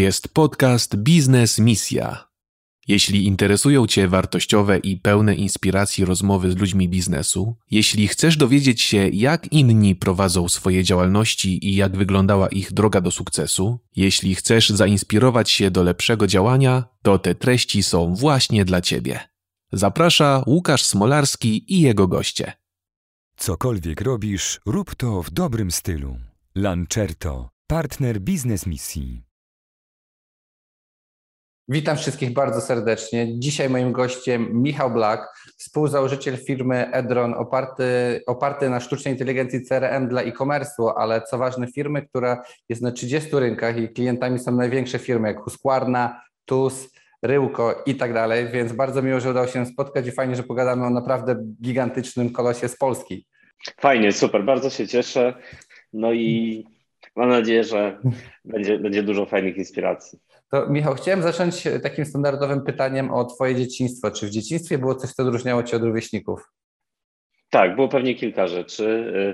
jest podcast Biznes Misja. Jeśli interesują Cię wartościowe i pełne inspiracji rozmowy z ludźmi biznesu, jeśli chcesz dowiedzieć się, jak inni prowadzą swoje działalności i jak wyglądała ich droga do sukcesu, jeśli chcesz zainspirować się do lepszego działania, to te treści są właśnie dla Ciebie. Zaprasza Łukasz Smolarski i jego goście. Cokolwiek robisz, rób to w dobrym stylu. Lancerto, partner biznes misji. Witam wszystkich bardzo serdecznie. Dzisiaj moim gościem Michał Black, współzałożyciel firmy Edron, oparty, oparty na sztucznej inteligencji CRM dla e-commerce'u, ale co ważne firmy, która jest na 30 rynkach i klientami są największe firmy jak Husqvarna, TUS, Ryłko i tak dalej, więc bardzo miło, że udało się spotkać i fajnie, że pogadamy o naprawdę gigantycznym kolosie z Polski. Fajnie, super, bardzo się cieszę. No i mam nadzieję, że będzie, będzie dużo fajnych inspiracji. To Michał, chciałem zacząć takim standardowym pytaniem o Twoje dzieciństwo. Czy w dzieciństwie było coś, co odróżniało Cię od rówieśników? Tak, było pewnie kilka rzeczy.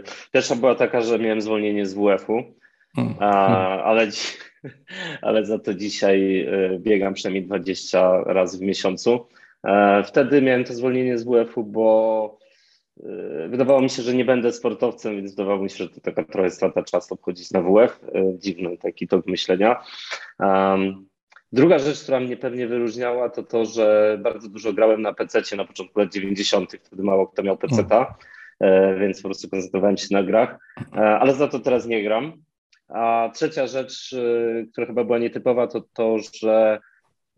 Y, pierwsza była taka, że miałem zwolnienie z WF-u, hmm. ale, ale za to dzisiaj y, biegam przynajmniej 20 razy w miesiącu. E, wtedy miałem to zwolnienie z WF-u, bo wydawało mi się, że nie będę sportowcem, więc wydawało mi się, że to taka trochę strata czasu wchodzić na WF. Dziwny taki tok myślenia. Druga rzecz, która mnie pewnie wyróżniała, to to, że bardzo dużo grałem na PC na początku lat 90., wtedy mało kto miał PC, hmm. więc po prostu koncentrowałem się na grach, e, ale za to teraz nie gram. A trzecia rzecz, e, która chyba była nietypowa, to to, że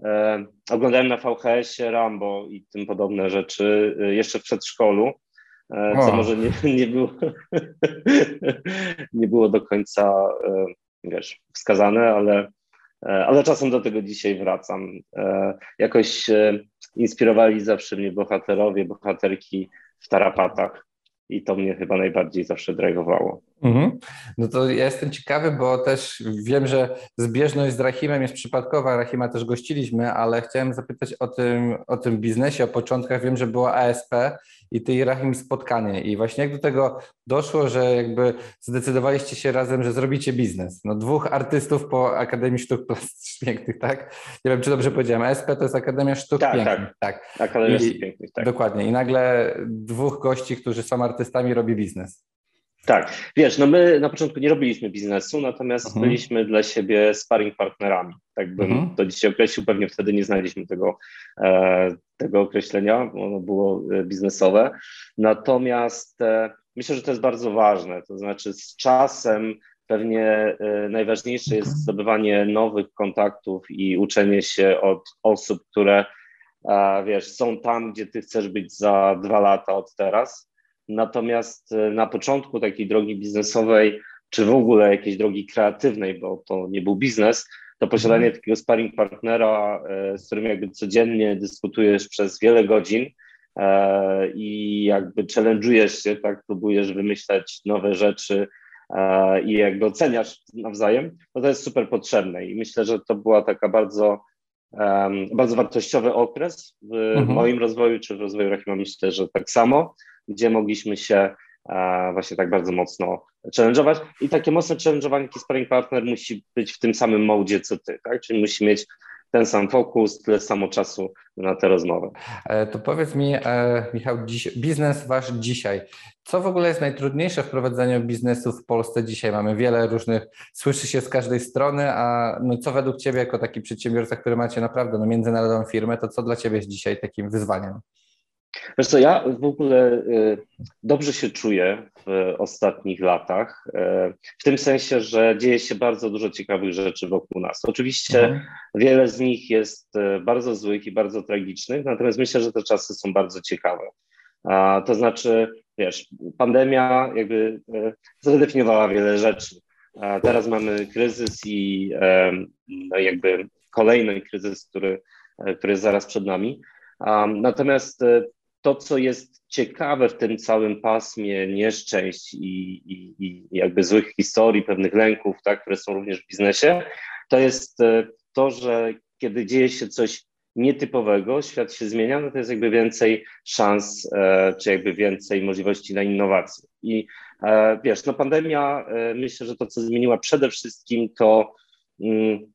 e, oglądałem na VHS-ie Rambo i tym podobne rzeczy jeszcze w przedszkolu, co o. może nie, nie, było, nie było do końca wiesz, wskazane, ale E, ale czasem do tego dzisiaj wracam. E, jakoś e, inspirowali zawsze mnie bohaterowie, bohaterki w tarapatach i to mnie chyba najbardziej zawsze drive'owało. Mhm. No to ja jestem ciekawy, bo też wiem, że zbieżność z Rahimem jest przypadkowa. Rahima też gościliśmy, ale chciałem zapytać o tym, o tym biznesie, o początkach. Wiem, że była ASP i ty i Rahim spotkanie. I właśnie jak do tego doszło, że jakby zdecydowaliście się razem, że zrobicie biznes? No dwóch artystów po Akademii Sztuk Pięknych, tak? Nie wiem, czy dobrze powiedziałem. ASP to jest Akademia Sztuk tak, Pięknych. Tak, tak. Akademia Sztuk Pięknych, tak. Dokładnie. I nagle dwóch gości, którzy są artystami, robi biznes. Tak, wiesz, no my na początku nie robiliśmy biznesu, natomiast mhm. byliśmy dla siebie sparring partnerami. Tak bym mhm. to dzisiaj określił, pewnie wtedy nie znaleźliśmy tego, e, tego określenia, ono było e, biznesowe. Natomiast e, myślę, że to jest bardzo ważne, to znaczy z czasem pewnie e, najważniejsze jest mhm. zdobywanie nowych kontaktów i uczenie się od osób, które wiesz, są tam, gdzie ty chcesz być za dwa lata od teraz Natomiast e, na początku takiej drogi biznesowej, czy w ogóle jakiejś drogi kreatywnej, bo to nie był biznes, to posiadanie mhm. takiego sparring partnera, e, z którym jakby codziennie dyskutujesz przez wiele godzin e, i jakby challenge'ujesz się, tak, próbujesz wymyślać nowe rzeczy i jakby oceniasz nawzajem, no to jest super potrzebne i myślę, że to była taka bardzo bardzo wartościowy okres w mhm. moim rozwoju, czy w rozwoju Rahima myślę, że tak samo gdzie mogliśmy się e, właśnie tak bardzo mocno challenge'ować. I takie mocne challenge'owanie, jaki sparring partner musi być w tym samym modzie co ty, tak? Czyli musi mieć ten sam fokus, tyle samo czasu na tę rozmowę. E, to powiedz mi, e, Michał, dziś, biznes wasz dzisiaj. Co w ogóle jest najtrudniejsze w prowadzeniu biznesu w Polsce dzisiaj? Mamy wiele różnych, słyszy się z każdej strony, a no co według Ciebie jako taki przedsiębiorca, który macie naprawdę no, międzynarodową firmę, to co dla Ciebie jest dzisiaj takim wyzwaniem? Wiesz co, ja w ogóle y, dobrze się czuję w ostatnich latach, y, w tym sensie, że dzieje się bardzo dużo ciekawych rzeczy wokół nas. Oczywiście mhm. wiele z nich jest y, bardzo złych i bardzo tragicznych, natomiast myślę, że te czasy są bardzo ciekawe. To znaczy, wiesz, pandemia jakby zadefiniowała wiele rzeczy. Teraz mamy kryzys i no jakby kolejny kryzys, który, który jest zaraz przed nami. Natomiast to, co jest ciekawe w tym całym pasmie nieszczęść i, i, i jakby złych historii, pewnych lęków, tak, które są również w biznesie, to jest e, to, że kiedy dzieje się coś nietypowego, świat się zmienia, no to jest jakby więcej szans, e, czy jakby więcej możliwości na innowacje. I e, wiesz, no pandemia, myślę, że to, co zmieniła przede wszystkim, to mm,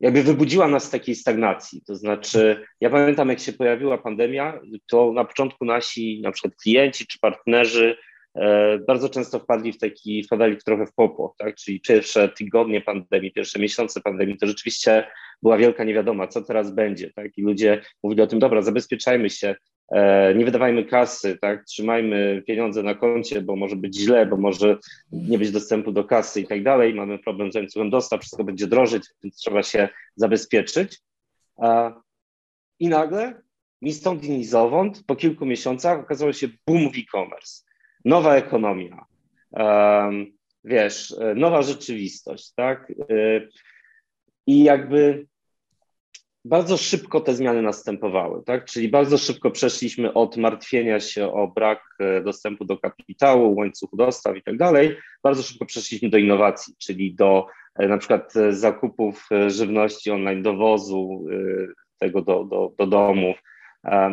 jakby wybudziła nas z takiej stagnacji. To znaczy, ja pamiętam, jak się pojawiła pandemia, to na początku nasi na przykład klienci czy partnerzy e, bardzo często wpadli w taki, wpadali trochę w popo, tak? Czyli pierwsze tygodnie pandemii, pierwsze miesiące pandemii, to rzeczywiście była wielka niewiadoma, co teraz będzie, tak? I ludzie mówili o tym, dobra, zabezpieczajmy się, nie wydawajmy kasy, tak? trzymajmy pieniądze na koncie, bo może być źle, bo może nie być dostępu do kasy i tak dalej. Mamy problem z łańcuchem dostaw, wszystko będzie drożyć, więc trzeba się zabezpieczyć. I nagle, ni stąd, ni zowąd, po kilku miesiącach okazało się boom w e-commerce, nowa ekonomia, wiesz, nowa rzeczywistość, tak? E, I jakby bardzo szybko te zmiany następowały, tak? Czyli bardzo szybko przeszliśmy od martwienia się o brak e, dostępu do kapitału, łańcuchu dostaw i tak dalej, bardzo szybko przeszliśmy do innowacji, czyli do e, na przykład e, zakupów żywności online, dowozu tego do, do, do domów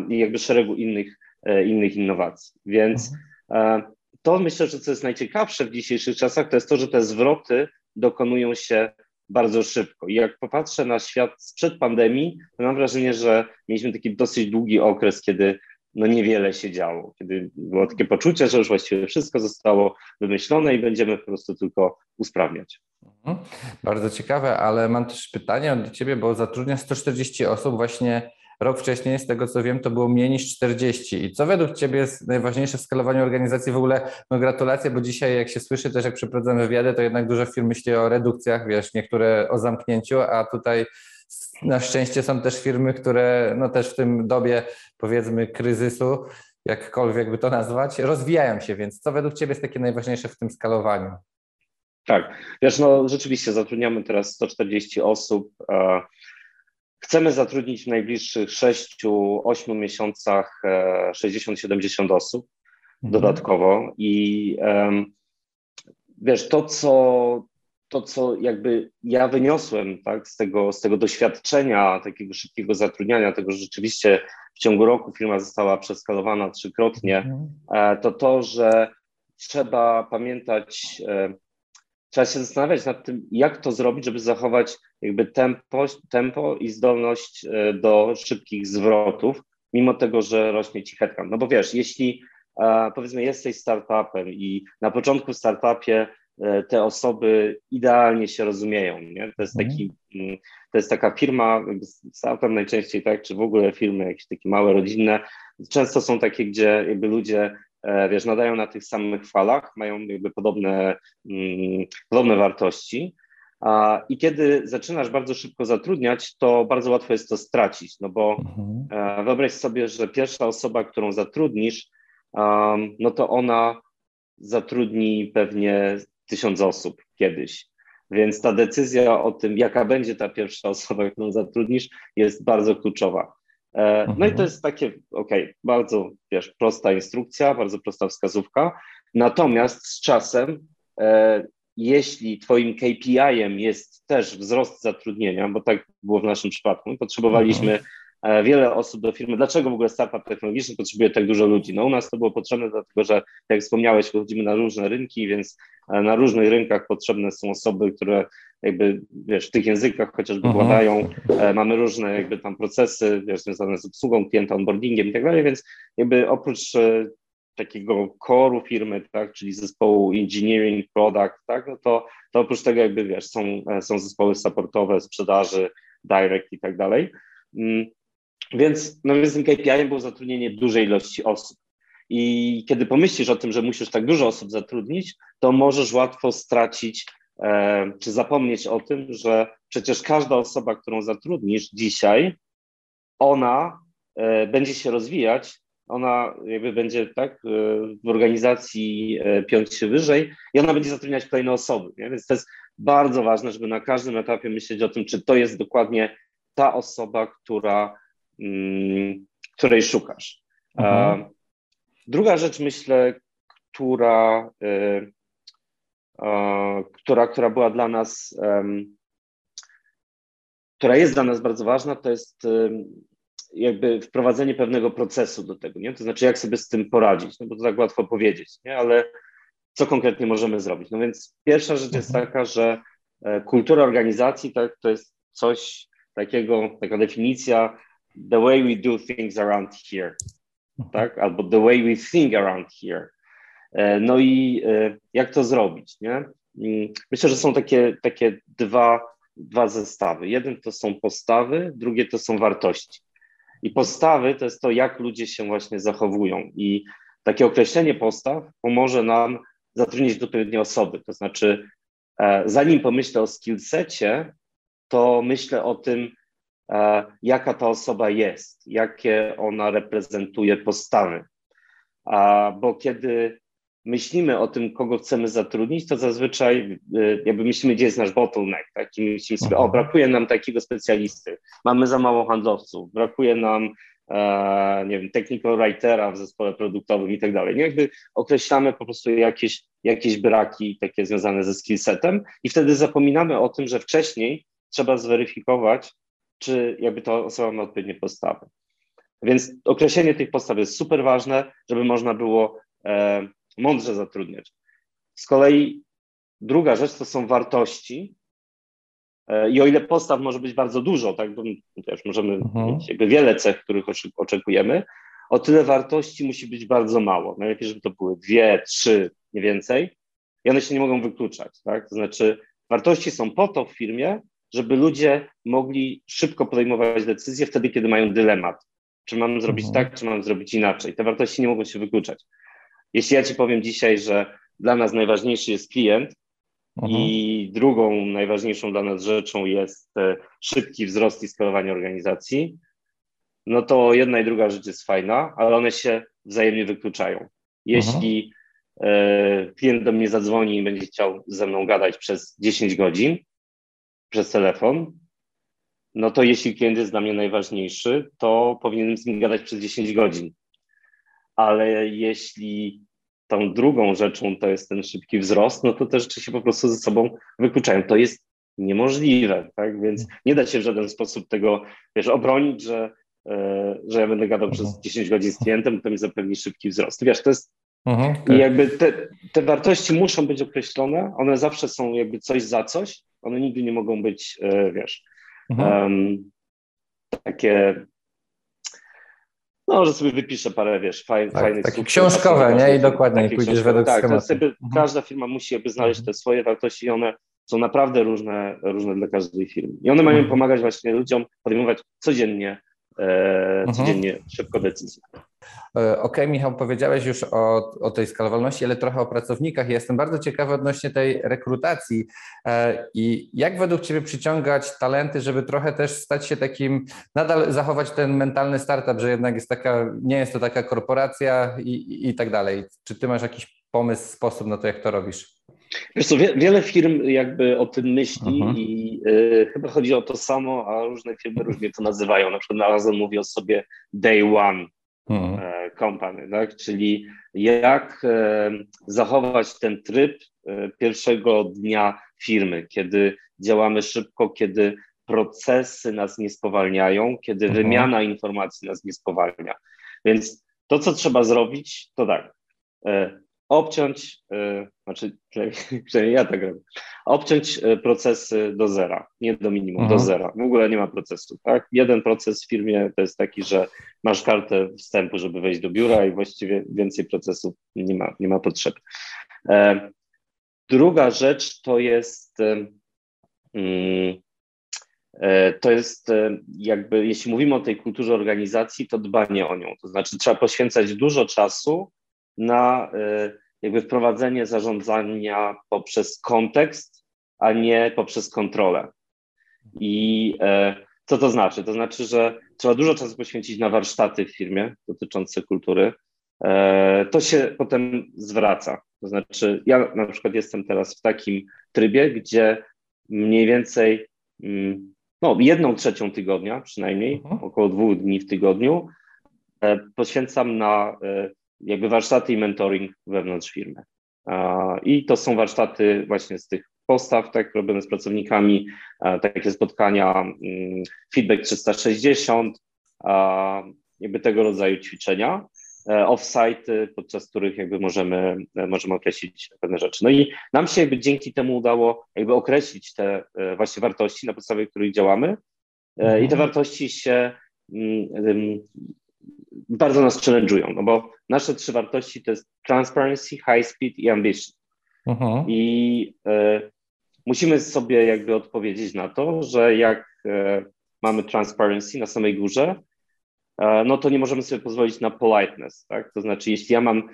i jakby szeregu innych, innych innowacji. Więc mhm. to myślę, że co jest najciekawsze w dzisiejszych czasach, to jest to, że te zwroty dokonują się bardzo szybko. I jak popatrzę na świat sprzed pandemii, to mam wrażenie, że mieliśmy taki dosyć długi okres, kiedy no niewiele się działo, kiedy było takie poczucie, że już właściwie wszystko zostało wymyślone i będziemy po prostu tylko usprawniać. Mhm. Bardzo ciekawe, ale mam też pytanie do Ciebie, bo zatrudnia 140 osób właśnie Rok wcześniej, z tego co wiem, to było mniej niż 40. I co według Ciebie jest najważniejsze w skalowaniu organizacji? W ogóle no gratulacje, bo dzisiaj jak się słyszy też, jak przeprowadzam wywiady, to jednak dużo firm myśli o redukcjach, wiesz, niektóre o zamknięciu, a tutaj na szczęście są też firmy, które no też w tym dobie powiedzmy kryzysu, jakkolwiek by to nazwać, rozwijają się, więc co według Ciebie jest takie najważniejsze w tym skalowaniu? Tak, wiesz, no rzeczywiście zatrudniamy teraz 140 osób. Chcemy zatrudnić w najbliższych 6-8 miesiącach 60-70 e, osób mhm. dodatkowo i wiesz, to co, to co jakby ja wyniosłem tak, z, tego, z tego doświadczenia takiego szybkiego zatrudniania, tego, że rzeczywiście w ciągu roku firma została przeskalowana trzykrotnie, mhm. E, to to, że trzeba pamiętać e, trzeba się zastanawiać nad tym, jak to zrobić, żeby zachować jakby tempo, tempo i zdolność e, do szybkich zwrotów, mimo tego, że rośnie ci headcount. No bo wiesz, jeśli e, powiedzmy jesteś startupem i na początku w startupie e, te osoby idealnie się rozumieją, nie? To jest mhm. taki, mm, to jest taka firma, startup najczęściej tak, czy w ogóle firmy jakieś takie małe, rodzinne, często są takie, gdzie jakby ludzie wiesz, nadają na tych samych falach, mają jakby podobne, mm, podobne wartości. I kiedy zaczynasz bardzo szybko zatrudniać, to bardzo łatwo jest to stracić, no bo mhm. E, wyobraź sobie, że pierwsza osoba, którą zatrudnisz, no to ona zatrudni pewnie tysiąc osób kiedyś. Więc ta decyzja o tym, jaka będzie ta pierwsza osoba, którą zatrudnisz, jest bardzo kluczowa. E, no i to mhm. jest takie, ok, bardzo wiesz, prosta instrukcja, bardzo prosta wskazówka. Natomiast z czasem, e, jeśli Twoim KPI-em jest też wzrost zatrudnienia, bo tak było w naszym przypadku, potrzebowaliśmy mhm. Wiele osób do firmy. Dlaczego w ogóle startup technologiczny potrzebuje tak dużo ludzi? No u nas to było potrzebne dlatego, że jak wspomniałeś, wychodzimy na różne rynki, więc e, na różnych rynkach potrzebne są osoby, które jakby, wiesz, w tych językach chociażby mhm. E, mamy różne jakby tam procesy, wiesz, związane z obsługą klienta, onboardingiem i tak dalej, więc jakby oprócz takiego koru firmy, tak, czyli zespołu engineering, product, tak, no to, to oprócz tego jakby, wiesz, są, są zespoły supportowe, sprzedaży, direct i tak dalej. Więc, no więc tym KPI było zatrudnienie dużej ilości osób. I kiedy pomyślisz o tym, że musisz tak dużo osób zatrudnić, to możesz łatwo stracić e, czy zapomnieć o tym, że przecież każda osoba, którą zatrudnisz dzisiaj, ona e, będzie się rozwijać, ona jakby będzie tak e, w organizacji e, piąć się wyżej i ona będzie zatrudniać kolejne osoby. Nie? Więc to jest bardzo ważne, żeby na każdym etapie myśleć o tym, czy to jest dokładnie ta osoba, która której szukasz. Mhm. Druga rzecz, myślę, która, y, która, która była dla nas, która jest dla nas bardzo ważna, to jest jakby wprowadzenie pewnego procesu do tego, nie? To znaczy, jak sobie z tym poradzić, no bo to tak łatwo powiedzieć, nie? Ale co konkretnie możemy zrobić? No więc pierwsza rzecz jest mhm. taka, że e, kultura organizacji tak, to jest coś takiego, taka definicja the way we do things around here, tak? Albo the way we think around here. E, no i e, jak to zrobić, nie? Mm, myślę, że są takie, takie dwa, dwa zestawy. Jeden to są postawy, drugie to są wartości. I postawy to jest to, jak ludzie się właśnie zachowują. I takie określenie postaw pomoże nam zatrudnić odpowiednie osoby. To znaczy, e, zanim pomyślę o skillsecie, to myślę o tym, jaka ta osoba jest, jakie ona reprezentuje postawy. Bo kiedy myślimy o tym, kogo chcemy zatrudnić, to zazwyczaj e, jakby myślimy, gdzie jest nasz bottleneck. Tak? I myślimy sobie, o, brakuje nam takiego specjalisty, mamy za mało handlowców, brakuje nam e, nie wiem, technical writera w zespole produktowym i tak dalej. Jakby określamy po prostu jakieś, jakieś braki takie związane ze skillsetem i wtedy zapominamy o tym, że wcześniej trzeba zweryfikować, czy jakby ta osoba ma odpowiednie postawy. Więc określenie tych postaw jest super ważne, żeby można było e, mądrze zatrudniać. Z kolei druga rzecz to są wartości. E, I o ile postaw może być bardzo dużo, tak, bo też możemy mhm. mieć jakby wiele cech, których oczekujemy, o tyle wartości musi być bardzo mało. Najlepiej, żeby to były dwie, trzy, nie więcej. I one się nie mogą wykluczać. Tak? To znaczy, wartości są po to w firmie, żeby ludzie mogli szybko podejmować decyzje wtedy, kiedy mają dylemat. Czy mam zrobić mhm. tak, czy mam zrobić inaczej. Te wartości nie mogą się wykluczać. Jeśli ja Ci powiem dzisiaj, że dla nas najważniejszy jest klient mhm. i drugą najważniejszą dla nas rzeczą jest e, szybki wzrost i skalowanie organizacji, no to jedna i druga rzecz jest fajna, ale one się wzajemnie wykluczają. Jeśli mhm. klient do mnie zadzwoni i będzie chciał ze mną gadać przez 10 godzin, przez telefon, no to jeśli klient jest dla mnie najważniejszy, to powinienem z nim gadać przez 10 godzin. Ale jeśli tą drugą rzeczą to jest ten szybki wzrost, no to te rzeczy się po prostu ze sobą wykluczają. To jest niemożliwe, tak? Więc nie da się w żaden sposób tego, wiesz, obronić, że, e, że ja będę gadał przez 10 mhm. godzin z klientem, to mi zapewni szybki wzrost. Wiesz, to jest mhm, i jakby te, te wartości muszą być określone, one zawsze są jakby coś za coś, one nigdy nie mogą być, e, wiesz, um, takie no, że sobie wypiszę parę, wiesz, faj, tak, fajnych Takie książkowe, nie? I dokładnie, pójdziesz według tak, schematu. Sobie, mhm. Każda firma musi jakby znaleźć mhm. te swoje wartości i one są naprawdę różne, różne dla każdej firmy. I one mają mhm. pomagać właśnie ludziom podejmować codziennie, e, mhm. codziennie szybko decyzje. E, ok, Michał, powiedziałeś już o, o tej skalowalności, ale trochę o pracownikach. Jestem bardzo ciekawy odnośnie tej rekrutacji e, i jak według Ciebie przyciągać talenty, żeby trochę też stać się takim, nadal zachować ten mentalny startup, że jednak jest taka, nie jest to taka korporacja i, i, i tak dalej. Czy Ty masz jakiś pomysł, sposób na to, jak to robisz? Wiesz co, wie, wiele firm jakby o tym myśli uh-huh. i y, chyba chodzi o to samo, a różne firmy różnie to nazywają. Na przykład Amazon mówi o sobie day one, mhm. E, company, tak? czyli jak e, zachować ten tryb e, pierwszego dnia firmy, kiedy działamy szybko, kiedy procesy nas nie spowalniają, kiedy mhm. wymiana informacji nas nie spowalnia. Więc to, co trzeba zrobić, to tak, obciąć, e, znaczy przynajmniej ja tak robię, obciąć e, procesy do zera, nie do minimum, mhm. do zera. W ogóle nie ma procesu, tak? Jeden proces w firmie to jest taki, że masz kartę wstępu, żeby wejść do biura i właściwie więcej procesów nie ma, nie ma potrzeby. E, druga rzecz to jest mm, to jest jakby, jeśli mówimy o tej kulturze organizacji, to dbanie o nią. To znaczy trzeba poświęcać dużo czasu na e, jakby wprowadzenie zarządzania poprzez kontekst, a nie poprzez kontrolę. I e, co to znaczy? To znaczy, że trzeba dużo czasu poświęcić na warsztaty w firmie dotyczące kultury. E, to się potem zwraca. To znaczy, ja na przykład jestem teraz w takim trybie, gdzie mniej więcej mm, no, jedną trzecią tygodnia przynajmniej, uh-huh. około dwóch dni w tygodniu, poświęcam na jakby warsztaty i mentoring wewnątrz firmy. I to są warsztaty właśnie z tych postaw, tak, robione z pracownikami, takie spotkania, mm, feedback 360, jakby tego rodzaju ćwiczenia. off-site, podczas których jakby możemy, możemy określić pewne rzeczy. No i nam się jakby dzięki temu udało jakby określić te właśnie wartości, na podstawie których działamy mhm. i te wartości się mm, bardzo nas challenge'ują, no bo nasze trzy wartości to jest transparency, high speed i ambition. Mhm. I e, musimy sobie jakby odpowiedzieć na to, że jak e, mamy transparency na samej górze, e, no to nie możemy sobie pozwolić na politeness, tak? To znaczy, jeśli ja mam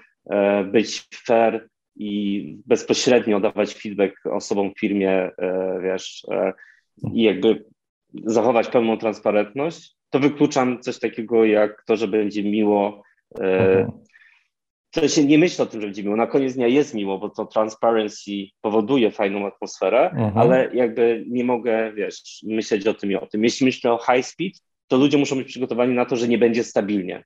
być fair i bezpośrednio dawać feedback osobom w firmie, wiesz, i jakby zachować pełną transparentność, to wykluczam coś takiego jak to, że będzie miło. Mhm. To się nie myślę o tym, że będzie miło. Na koniec dnia jest miło, bo to transparency powoduje fajną atmosferę, mhm. ale jakby nie mogę, wiesz, myśleć o tym i o tym. Jeśli myślę o high speed, to ludzie muszą być przygotowani na to, że nie będzie stabilnie.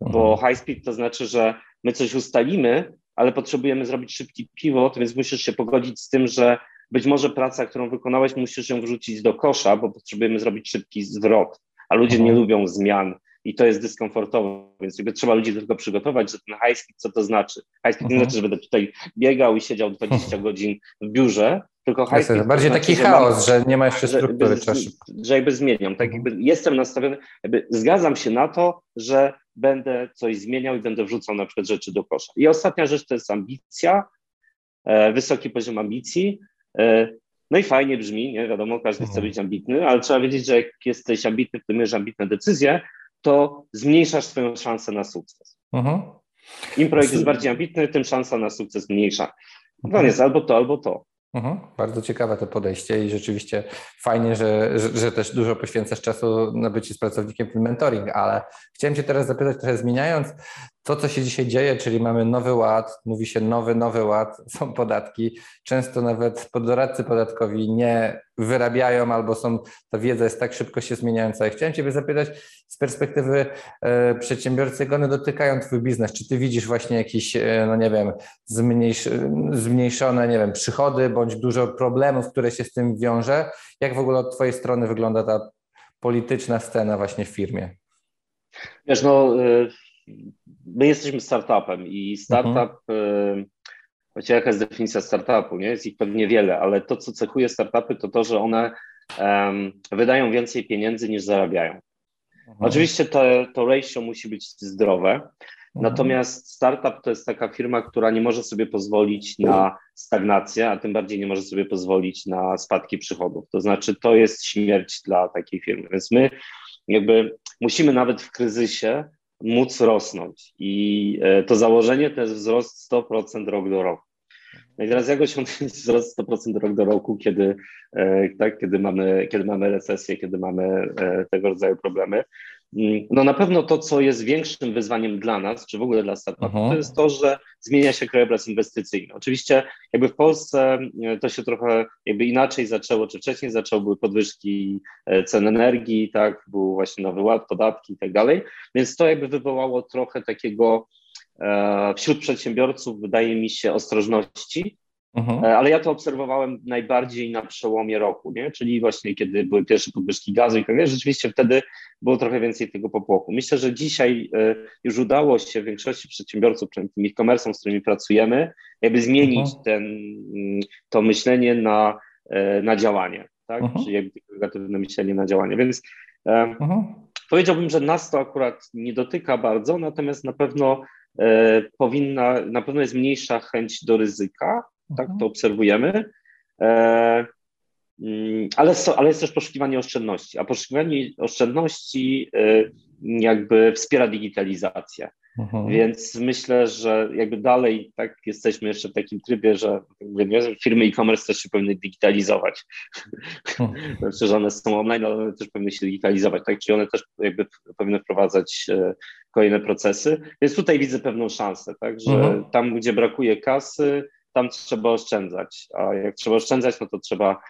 Bo mhm. high speed to znaczy, że my coś ustalimy, ale potrzebujemy zrobić szybki pivot, więc musisz się pogodzić z tym, że być może praca, którą wykonałeś, musisz ją wrzucić do kosza, bo potrzebujemy zrobić szybki zwrot a ludzie nie mhm. lubią zmian i to jest dyskomfortowe, więc jakby trzeba ludzi do tego przygotować, że ten high speed, co to znaczy? High speed nie mhm. znaczy, że będę tutaj biegał i siedział 20 mhm. godzin w biurze, tylko high speed Bardziej znaczy, taki chaos, że, mam, że, nie ma jeszcze struktury. Że, że, że jakby zmieniam, tak jakby jestem nastawiony, jakby zgadzam się na to, że będę coś zmieniał i będę wrzucał na przykład rzeczy do kosza. I ostatnia rzecz to jest ambicja, e, wysoki poziom ambicji. No i fajnie brzmi, nie wiadomo, każdy chce mhm. być ambitny, ale trzeba wiedzieć, że jak jesteś ambitny, podejmujesz ambitne decyzje, to zmniejszasz swoją szansę na sukces. Mhm. Im projekt jest bardziej ambitny, tym szansa na sukces mniejsza. No jest albo to, albo to. Mhm. Bardzo ciekawe to podejście i rzeczywiście fajnie, że, że, że, też dużo poświęcasz czasu na bycie z pracownikiem w mentoring, ale chciałem Cię teraz zapytać, trochę zmieniając to, co się dzisiaj dzieje, czyli mamy nowy ład, mówi się nowy, nowy ład, są podatki. Często nawet doradcy podatkowi nie wyrabiają albo są, ta wiedza jest tak szybko się zmieniająca. I chciałem Ciebie zapytać z perspektywy e, przedsiębiorcy, jak one dotykają Twój biznes. Czy Ty widzisz właśnie jakieś, e, no nie wiem, zmniejsz, zmniejszone, nie wiem, przychody bądź dużo problemów, które się z tym wiąże? Jak w ogóle od Twojej strony wygląda ta polityczna scena właśnie w firmie? Wiesz, no... Y my jesteśmy startupem i startup, mhm. właściwie jaka jest definicja startupu, nie? Jest ich pewnie wiele, ale to, co cechuje startupy, to to, że one um, wydają więcej pieniędzy niż zarabiają. Mhm. Oczywiście to, to ratio musi być zdrowe, mhm. natomiast startup to jest taka firma, która nie może sobie pozwolić na stagnację, a tym bardziej nie może sobie pozwolić na spadki przychodów. To znaczy, to jest śmierć dla takiej firmy. Więc my jakby musimy nawet w kryzysie móc rosnąć. I e, to założenie to jest wzrost 100% rok do roku. No i teraz jak osiągnąć wzrost 100% rok do roku, kiedy, e, tak, kiedy, mamy, kiedy mamy recesję, kiedy mamy e, tego rodzaju problemy? Mm, no na pewno to, co jest większym wyzwaniem dla nas, czy w ogóle dla startupów, to jest to, że zmienia się krajobraz inwestycyjny. Oczywiście jakby w Polsce e, to się trochę jakby inaczej zaczęło, czy wcześniej zaczęły, były podwyżki e, cen energii, tak, był właśnie nowy ład, podatki i tak dalej, więc to jakby wywołało trochę takiego e, wśród przedsiębiorców, wydaje mi się, ostrożności, Mhm. E, ale ja to obserwowałem najbardziej na przełomie roku, nie? czyli właśnie kiedy były pierwsze podwyżki gazu i tak dalej, rzeczywiście wtedy było trochę więcej tego popłochu. Myślę, że dzisiaj e, już udało się większości przedsiębiorców, przynajmniej tym e-commerce'om, z którymi pracujemy, jakby zmienić mhm. ten, to myślenie na, e, na działanie, tak? Mhm. czyli jakby negatywne myślenie na działanie, więc powiedziałbym, że nas to akurat nie dotyka bardzo, natomiast na pewno powinna, na pewno jest mniejsza chęć do ryzyka, tak to mhm. obserwujemy. E, mm, ale, ale jest też poszukiwanie oszczędności, a poszukiwanie oszczędności e, jakby wspiera digitalizację. Mhm. Więc myślę, że jakby dalej tak jesteśmy jeszcze w takim trybie, że firmy e-commerce też się powinny digitalizować. Mhm. znaczy, że one są online, ale one też powinny się digitalizować, tak? Czyli one też jakby powinny wprowadzać e, kolejne procesy. Więc tutaj widzę pewną szansę, tak? Że tam, gdzie brakuje kasy, tam trzeba oszczędzać, a jak trzeba oszczędzać, no to trzeba,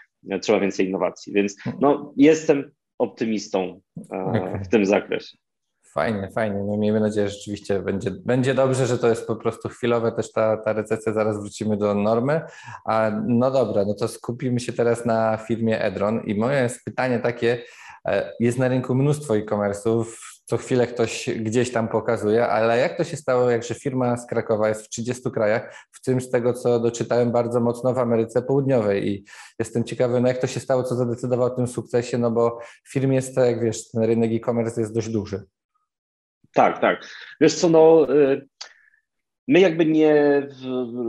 trzeba więcej innowacji. Więc no, jestem optymistą e, okay. w tym zakresie. Fajnie, fajnie. No miejmy nadzieję, że rzeczywiście będzie, będzie dobrze, że to jest po prostu chwilowe, też ta, ta recesja, zaraz wrócimy do normy. A, no dobra, no to skupimy się teraz na firmie Edron i moje jest pytanie takie, e, jest na rynku mnóstwo e-commerce'ów, co chwilę ktoś gdzieś tam pokazuje, ale jak to się stało, jak że firma z Krakowa jest w 30 krajach, w tym z tego, co doczytałem, bardzo mocno w Ameryce Południowej i jestem ciekawy, no jak to się stało, co zadecydowało o tym sukcesie, no bo w firmie jest to, jak wiesz, ten rynek e-commerce jest dość duży. Tak, tak. Wiesz co, no y, My jakby nie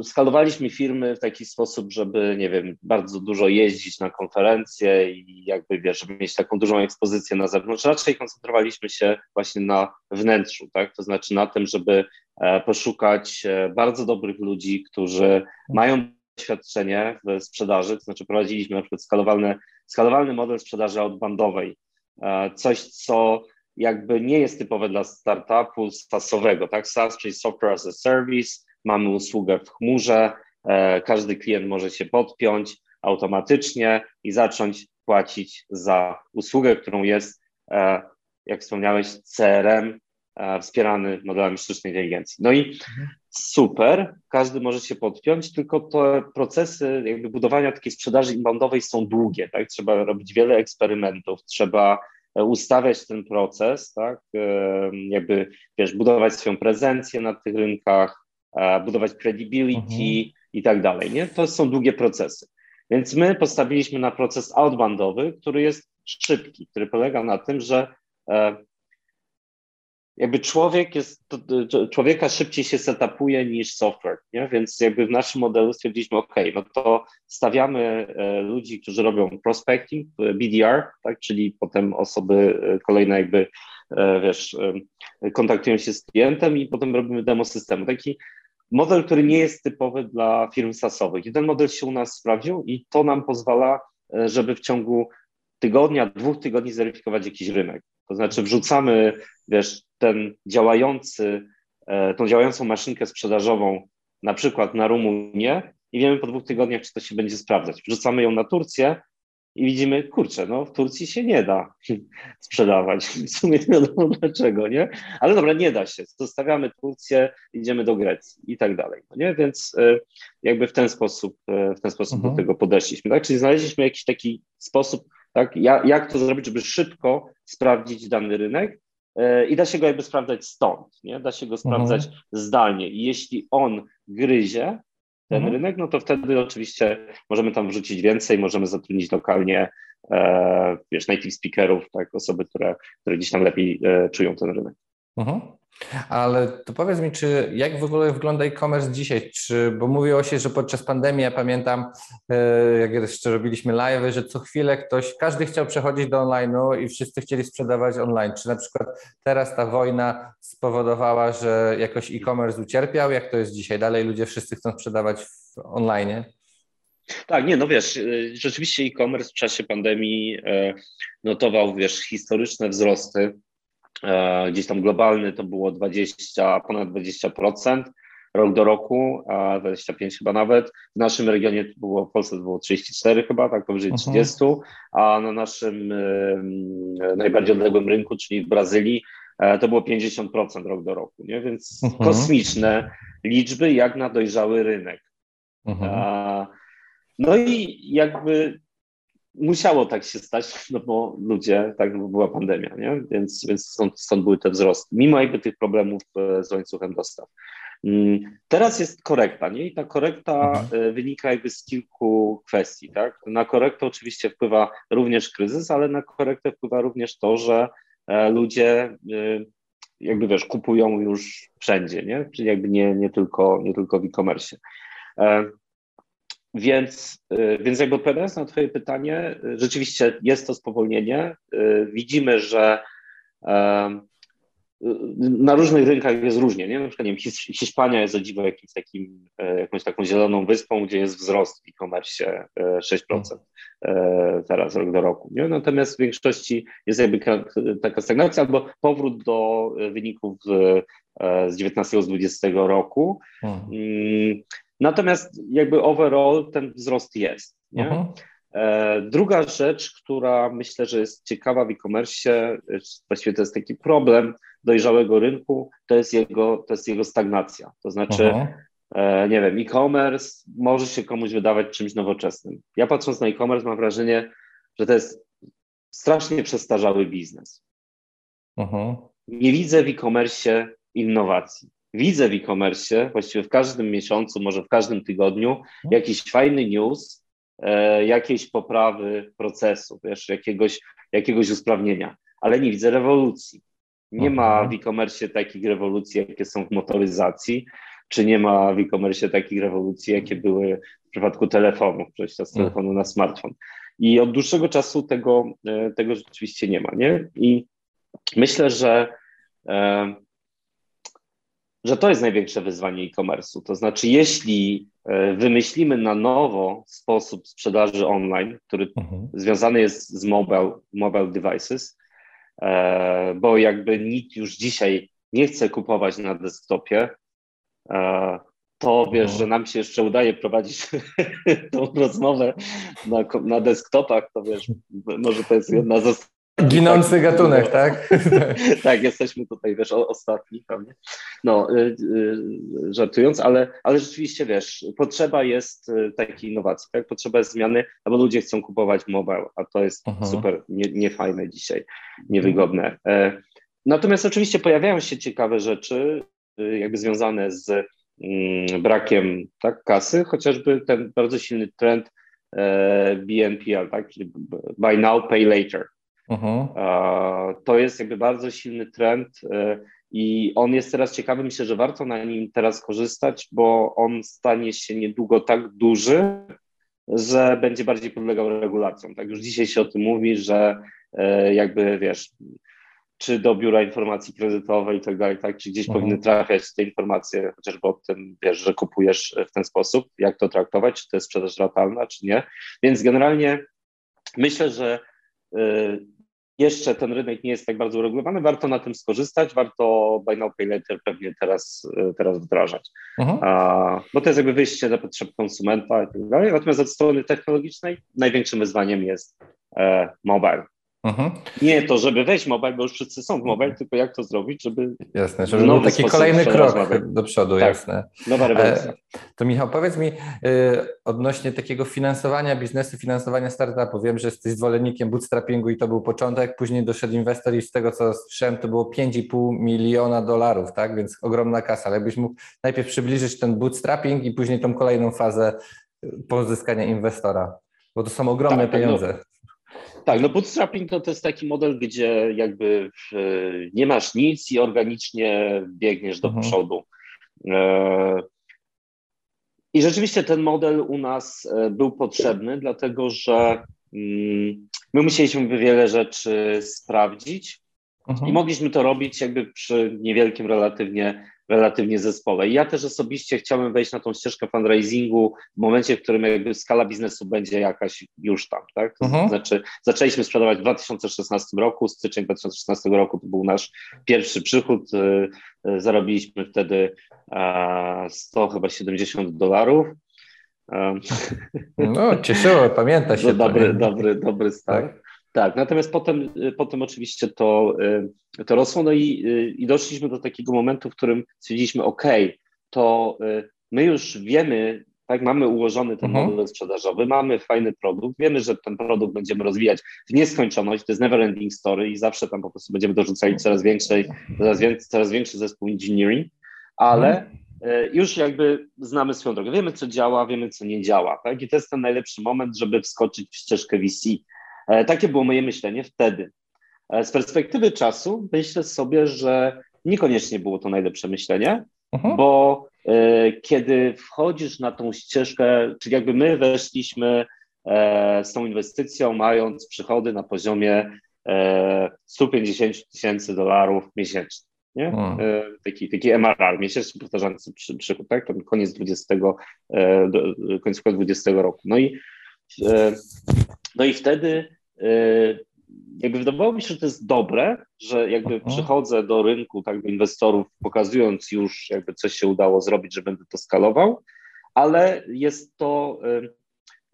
skalowaliśmy firmy w taki sposób, żeby, nie wiem, bardzo dużo jeździć na konferencje i jakby, wiesz, żeby mieć taką dużą ekspozycję na zewnątrz. Raczej koncentrowaliśmy się właśnie na wnętrzu, tak? To znaczy na tym, żeby e, poszukać e, bardzo dobrych ludzi, którzy mają doświadczenie w sprzedaży, to znaczy prowadziliśmy na przykład skalowalny, skalowalny model sprzedaży outboundowej, e, coś, co jakby nie jest typowe dla startupu SaaSowego, tak? SaaS, czyli Software as a Service, mamy usługę w chmurze, e, każdy klient może się podpiąć automatycznie i zacząć płacić za usługę, którą jest, e, jak wspomniałeś, CRM e, wspierany modelami sztucznej inteligencji. No i super, każdy może się podpiąć, tylko te procesy jakby budowania takiej sprzedaży inboundowej są długie, tak? Trzeba robić wiele eksperymentów, trzeba ustawiać ten proces, tak, jakby, wiesz, budować swoją prezencję na tych rynkach, budować credibility mhm. i tak dalej, nie? To są długie procesy. Więc my postawiliśmy na proces outboundowy, który jest szybki, który polega na tym, że e, jakby człowiek jest, człowieka szybciej się setupuje niż software, nie? więc jakby w naszym modelu stwierdziliśmy, ok, no to stawiamy e, ludzi, którzy robią prospecting, e, BDR, tak, czyli potem osoby e, kolejne jakby, wiesz, kontaktują się z klientem i potem robimy demo systemu. Taki model, który nie jest typowy dla firm SaaSowych i ten model się u nas sprawdził i to nam pozwala, żeby w ciągu tygodnia, dwóch tygodni zweryfikować jakiś rynek. To znaczy wrzucamy, wiesz, ten działający, e, tą działającą maszynkę sprzedażową na przykład na Rumunię i wiemy po dwóch tygodniach, czy to się będzie sprawdzać. Wrzucamy ją na Turcję i widzimy, kurczę, no w Turcji się nie da sprzedawać. W sumie nie wiadomo dlaczego, nie? Ale dobra, nie da się. Zostawiamy Turcję, idziemy do Grecji i tak dalej, no nie? Więc e, jakby w ten sposób, e, w ten sposób mhm. do tego podeszliśmy, tak? Czyli znaleźliśmy jakiś taki sposób, tak? Jak to zrobić, żeby szybko sprawdzić dany rynek e, i da się go jakby sprawdzać stąd, nie? Da się go sprawdzać mhm. zdalnie i jeśli on gryzie ten mhm. rynek, no to wtedy oczywiście możemy tam wrzucić więcej, możemy zatrudnić lokalnie e, wiesz, native speakerów, tak, osoby, które, które gdzieś tam lepiej e, czują ten rynek. Mhm. Ale to powiedz mi, czy jak w ogóle wygląda e-commerce dzisiaj? Czy, bo mówiło się, że podczas pandemii, ja pamiętam, e, jak jeszcze robiliśmy live, że co chwilę ktoś, każdy chciał przechodzić do online'u i wszyscy chcieli sprzedawać online. Czy na przykład teraz ta wojna spowodowała, że jakoś e-commerce ucierpiał? Jak to jest dzisiaj? Dalej ludzie wszyscy chcą sprzedawać w online? Tak, nie, no wiesz, e, rzeczywiście e-commerce w czasie pandemii e, notował, wiesz, historyczne wzrosty gdzieś tam globalny to było 20, ponad 20% rok do roku, a 25 chyba nawet. W naszym regionie to było, w Polsce to było 34 chyba, tak powyżej 30, uh-huh. a na naszym najbardziej odległym rynku, czyli w Brazylii, y, to było 50% rok do roku, nie? więc uh-huh. kosmiczne liczby jak na dojrzały rynek. Uh-huh. no i jakby musiało tak się stać, no bo ludzie, tak, bo była pandemia, nie? Więc, więc stąd, stąd były te wzrosty, mimo jakby tych problemów e, z łańcuchem dostaw. Mm, teraz jest korekta, nie? I ta korekta mhm. E, wynika jakby z kilku kwestii, tak? Na korektę oczywiście wpływa również kryzys, ale na korektę wpływa również to, że e, ludzie jakby wiesz, kupują już wszędzie, nie? Czyli jakby nie, nie, tylko, nie tylko w e-commerce. Więc, y, więc jakby odpowiadając na Twoje pytanie, y, rzeczywiście jest to spowolnienie. Y, widzimy, że na różnych rynkach jest różnie. Nie? Na przykład nie wiem, Hiszpania jest o dziwo jakimś takim, e, jakąś taką zieloną wyspą, gdzie jest wzrost w e-commerce 6% e, teraz rok do roku. Nie? Natomiast w większości jest jakby taka stagnacja albo powrót do wyników z 19 z 20 roku. Hmm. Natomiast jakby overall ten wzrost jest. Nie? Uh-huh. Druga rzecz, która myślę, że jest ciekawa w e-commerce, właściwie to jest taki problem dojrzałego rynku, to jest jego, to jest jego stagnacja. To znaczy, uh-huh. nie wiem, e-commerce może się komuś wydawać czymś nowoczesnym. Ja patrząc na e-commerce mam wrażenie, że to jest strasznie przestarzały biznes. Uh-huh. nie widzę w e-commerce innowacji. Widzę w e-commerce właściwie w każdym miesiącu, może w każdym tygodniu mhm. jakiś fajny news, e, jakiejś poprawy procesu, wiesz, jakiegoś, jakiegoś usprawnienia, ale nie widzę rewolucji. Nie ma mhm. w e-commerce takich rewolucji, jakie są w motoryzacji, czy nie ma w e-commerce takich rewolucji, jakie były w przypadku telefonów, przejścia z mhm. telefonu na smartfon. I od dłuższego czasu tego, e, tego rzeczywiście nie ma. Nie? I myślę, że, e, że to jest największe wyzwanie e-commerce'u. To znaczy, jeśli e, wymyślimy na nowo sposób sprzedaży online, który mhm. związany jest z mobile, mobile devices, bo jakby nikt już dzisiaj nie chce kupować na desktopie, to wiesz, że nam się jeszcze udaje prowadzić tą rozmowę na, na desktopach, to wiesz, może to jest jedna z Ginący tak, gatunek, no, tak? tak, jesteśmy tutaj, wiesz, ostatni pewnie. No, y, y, żartując, ale, ale rzeczywiście, wiesz, potrzeba jest y, takiej innowacji, tak? Potrzeba jest zmiany, no bo ludzie chcą kupować mobile, a to jest mhm. super nie, niefajne dzisiaj, niewygodne. E, natomiast oczywiście pojawiają się ciekawe rzeczy, jakby związane z Mm, brakiem tak, kasy, chociażby ten bardzo silny trend e, BNPL, tak, czyli buy now, pay later. Uh-huh. To jest jakby bardzo silny trend e, i on jest teraz ciekawy. Myślę, że warto na nim teraz korzystać, bo on stanie się niedługo tak duży, że będzie bardziej podlegał regulacjom. Tak już dzisiaj się o tym mówi, że e, jakby wiesz, czy do biura informacji kredytowej i tak dalej, tak, czy gdzieś mhm. powinny trafiać te informacje, chociażby o tym, wiesz, że kupujesz w ten sposób, jak to traktować, czy to jest sprzedaż ratalna, czy nie. Więc generalnie myślę, że y, jeszcze ten rynek nie jest tak bardzo uregulowany, warto na tym skorzystać, warto buy now, pay later pewnie teraz, y, teraz wdrażać, mhm. A, bo to jest jakby wyjście na potrzeb konsumenta i tak dalej, natomiast od strony technologicznej największym wyzwaniem jest e, mobile. Mhm. Nie to, żeby wejść mobile, bo już wszyscy są w mobile, tylko jak to zrobić, żeby. Jasne, żeby był taki kolejny krok do przodu, tak. jasne. Nowa rewolucja. E, to Michał, powiedz mi y, odnośnie takiego finansowania biznesu, finansowania startupu. Wiem, że jesteś zwolennikiem bootstrappingu i to był początek, później doszedł inwestor i z tego co słyszałem, to było 5,5 miliona dolarów, tak? Więc ogromna kasa. Ale jakbyś mógł najpierw przybliżyć ten bootstrapping i później tą kolejną fazę pozyskania inwestora, bo to są ogromne tak, pieniądze. No. Tak, no bootstrapping to, to jest taki model, gdzie jakby nie masz nic i organicznie biegniesz do mhm. przodu. E, I rzeczywiście ten model u nas e, był potrzebny, dlatego że mm, my musieliśmy wiele rzeczy sprawdzić mhm. i mogliśmy to robić jakby przy niewielkim relatywnie relatywnie zespole. I ja też osobiście chciałem wejść na tą ścieżkę fundraisingu w momencie, w którym jakby skala biznesu będzie jakaś już tam, tak? To uh-huh. znaczy zaczęliśmy sprzedawać w 2016 roku, styczeń 2016 roku to był nasz pierwszy przychód, y, y, zarobiliśmy wtedy 100 chyba 70 dolarów. No, cieszyło, pamięta się. No, dobry, dobry, dobry start. Tak? Tak, natomiast potem, y, potem oczywiście to, y, to rosło, no i, y, i doszliśmy do takiego momentu, w którym stwierdziliśmy, OK, to my już wiemy, tak, mamy ułożony ten mhm. model sprzedażowy, mamy fajny produkt, wiemy, że ten produkt będziemy rozwijać w nieskończoność, to jest never ending story i zawsze tam po prostu będziemy dorzucali coraz większej, coraz, więcej, coraz większy zespół engineering, ale mhm. już jakby znamy swoją drogę, wiemy co działa, wiemy co nie działa, tak, i to jest ten najlepszy moment, żeby wskoczyć w ścieżkę VC, takie było moje myślenie wtedy. E, z perspektywy czasu myślę sobie, że niekoniecznie było to najlepsze myślenie, uh-huh. bo e, kiedy wchodzisz na tą ścieżkę, czyli jakby my weszliśmy z tą inwestycją, mając przychody na poziomie 150 tysięcy dolarów miesięcznie. Nie? Hmm. Taki, taki MRR, miesięcznie powtarzający przy, przychód, tak? To koniec 20, do, końcówka 20 roku. No i, no i wtedy jakby wydawało mi się, że to jest dobre, że jakby przychodzę do rynku, tak do inwestorów, pokazując już jakby coś się udało zrobić, że będę to skalował, ale jest to yy,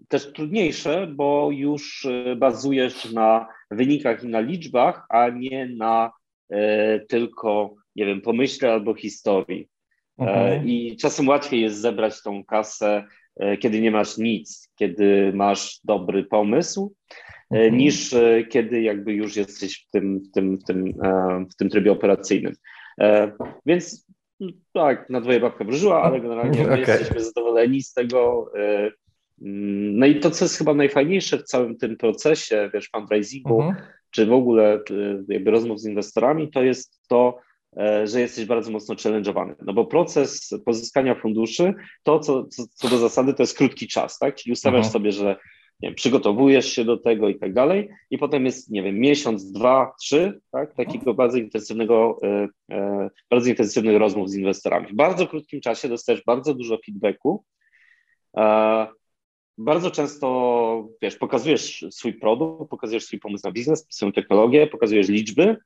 też trudniejsze, bo już yy, bazujesz na wynikach i na liczbach, a nie na tylko, nie wiem, pomyśle albo historii. I czasem łatwiej jest zebrać tą kasę kiedy nie masz nic, kiedy masz dobry pomysł, Mhm. niż kiedy jakby już jesteś w tym, w tym, w tym, w tym trybie operacyjnym. Więc no, tak, na dwoje babka wróżyła, ale generalnie my okay. jesteśmy zadowoleni z tego. Mm, no i to, co jest chyba najfajniejsze w całym tym procesie, wiesz, fundraisingu, uh-huh. czy w ogóle jakby rozmów z inwestorami, to jest to, e, że jesteś bardzo mocno challenge'owany. No bo proces pozyskania funduszy, to co, co, co do zasady, to jest krótki czas, tak? Czyli ustawiasz uh-huh. sobie, że nie wiem, przygotowujesz się do tego i tak dalej, i potem jest, nie wiem, miesiąc, dwa, trzy, tak, takiego bardzo intensywnego, e, e, bardzo intensywnych rozmów z inwestorami. W bardzo krótkim czasie dostajesz bardzo dużo feedbacku, e, bardzo często, wiesz, pokazujesz swój produkt, pokazujesz swój pomysł na biznes, swoją technologię, pokazujesz liczby,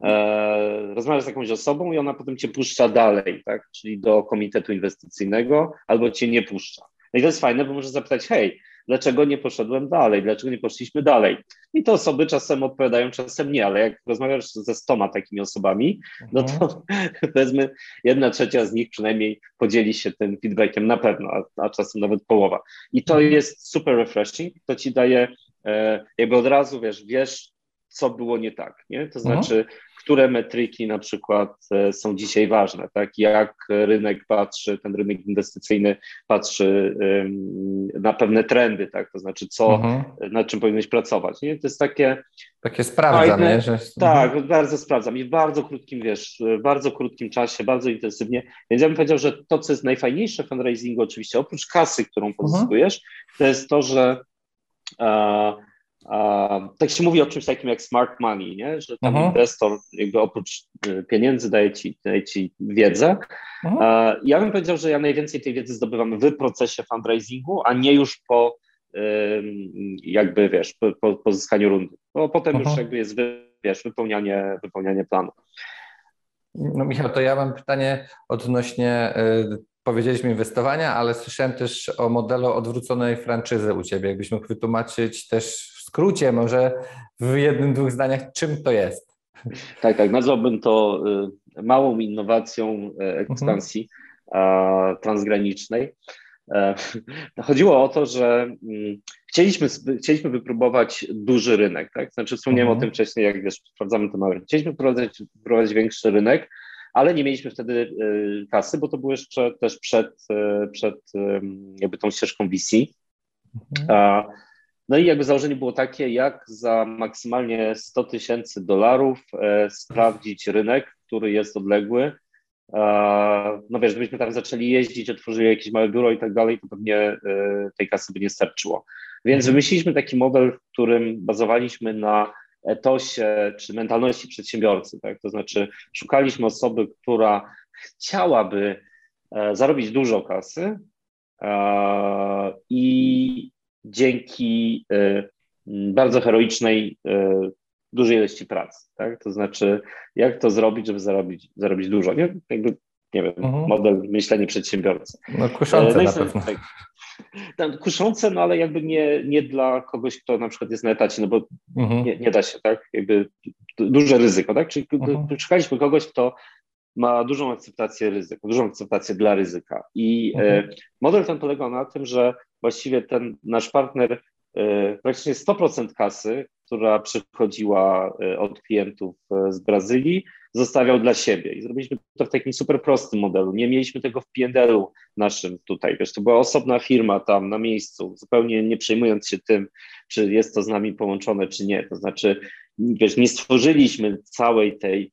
e, rozmawiasz z jakąś osobą i ona potem cię puszcza dalej, tak, czyli do komitetu inwestycyjnego albo cię nie puszcza. No i to jest fajne, bo możesz zapytać, hej, dlaczego nie poszedłem dalej, dlaczego nie poszliśmy dalej. I te osoby czasem odpowiadają, czasem nie, ale jak rozmawiasz ze stoma takimi osobami, no to mhm. powiedzmy jedna trzecia z nich przynajmniej podzieli się tym feedbackiem na pewno, a, a czasem nawet połowa. I to mhm. jest super refreshing, to ci daje e, jakby od razu, wiesz, wiesz, co było nie tak, nie? To mhm. znaczy, które metryki na przykład e, są dzisiaj ważne, tak? Jak rynek patrzy, ten rynek inwestycyjny patrzy na pewne trendy, tak? To znaczy, co, mhm. nad czym powinieneś pracować, nie? To jest takie... Takie sprawdzam, nie? Że... Tak, mhm. bardzo sprawdzam i w bardzo krótkim, wiesz, w bardzo krótkim czasie, bardzo intensywnie, więc ja bym powiedział, że to, co jest najfajniejsze w fundraisingu oczywiście, oprócz kasy, którą mhm. pozyskujesz, to jest to, że tak się mówi o czymś takim jak smart money, nie? że tam uh-huh. inwestor jakby oprócz y, pieniędzy daje ci, daje ci wiedzę. Uh-huh. Ja bym powiedział, że ja najwięcej tej wiedzy zdobywam w procesie fundraisingu, a nie już po jakby, wiesz, po, po pozyskaniu rundy. Bo potem już jakby jest, wiesz, wypełnianie, wypełnianie planu. No Michał, to ja mam pytanie odnośnie, y, powiedzieliśmy inwestowania, ale słyszałem też o modelu odwróconej franczyzy u Ciebie. Jakbyś mógł wytłumaczyć też skrócie, może w jednym, dwóch zdaniach, czym to jest? Tak, tak. Nazwałbym to y, małą innowacją y, ekspansji mhm. transgranicznej. E, chodziło o to, że mm, chcieliśmy, chcieliśmy wypróbować duży rynek, tak? Znaczy wspomniałem mhm. o tym wcześniej, jak wiesz, sprawdzamy to małe. Chcieliśmy wprowadzić, wprowadzić większy rynek, ale nie mieliśmy wtedy y, kasy, bo to było jeszcze też przed, przed jakby tą ścieżką VC. Mhm. No i jakby założenie było takie, jak za maksymalnie 100 tysięcy dolarów e, sprawdzić rynek, który jest odległy. No wiesz, gdybyśmy tam zaczęli jeździć, otworzyli jakieś małe biuro i tak dalej, to pewnie e, tej kasy by nie starczyło. Więc mhm. wymyśliliśmy taki model, w którym bazowaliśmy na etosie czy mentalności przedsiębiorcy. Tak? To znaczy, szukaliśmy osoby, która chciałaby e, zarobić dużo kasy i dzięki e, bardzo heroicznej, e, dużej ilości pracy. Tak? To znaczy, jak to zrobić, żeby zarobić, zarobić dużo? Nie? Jakby, nie wiem, mhm. model myślenia przedsiębiorcy. No kuszące no na pewno. Tak, tak, kuszące, no ale jakby nie, nie dla kogoś, kto na przykład jest na etacie, no bo mhm. nie, nie da się, tak? Jakby duże ryzyko, tak? Czyli mhm. szukaliśmy kogoś, kto ma dużą akceptację ryzyka, dużą akceptację dla ryzyka. I e, mhm. model ten polegał na tym, że właściwie ten nasz partner e, praktycznie 100% kasy, która przychodziła e, od klientów z Brazylii, zostawiał dla siebie. I zrobiliśmy to w takim super prostym modelu. Nie mieliśmy tego w PNL-u naszym tutaj. Wiesz, to była osobna firma tam na miejscu, zupełnie nie przejmując się tym, czy jest to z nami połączone, czy nie. To znaczy, wiesz, nie stworzyliśmy całej tej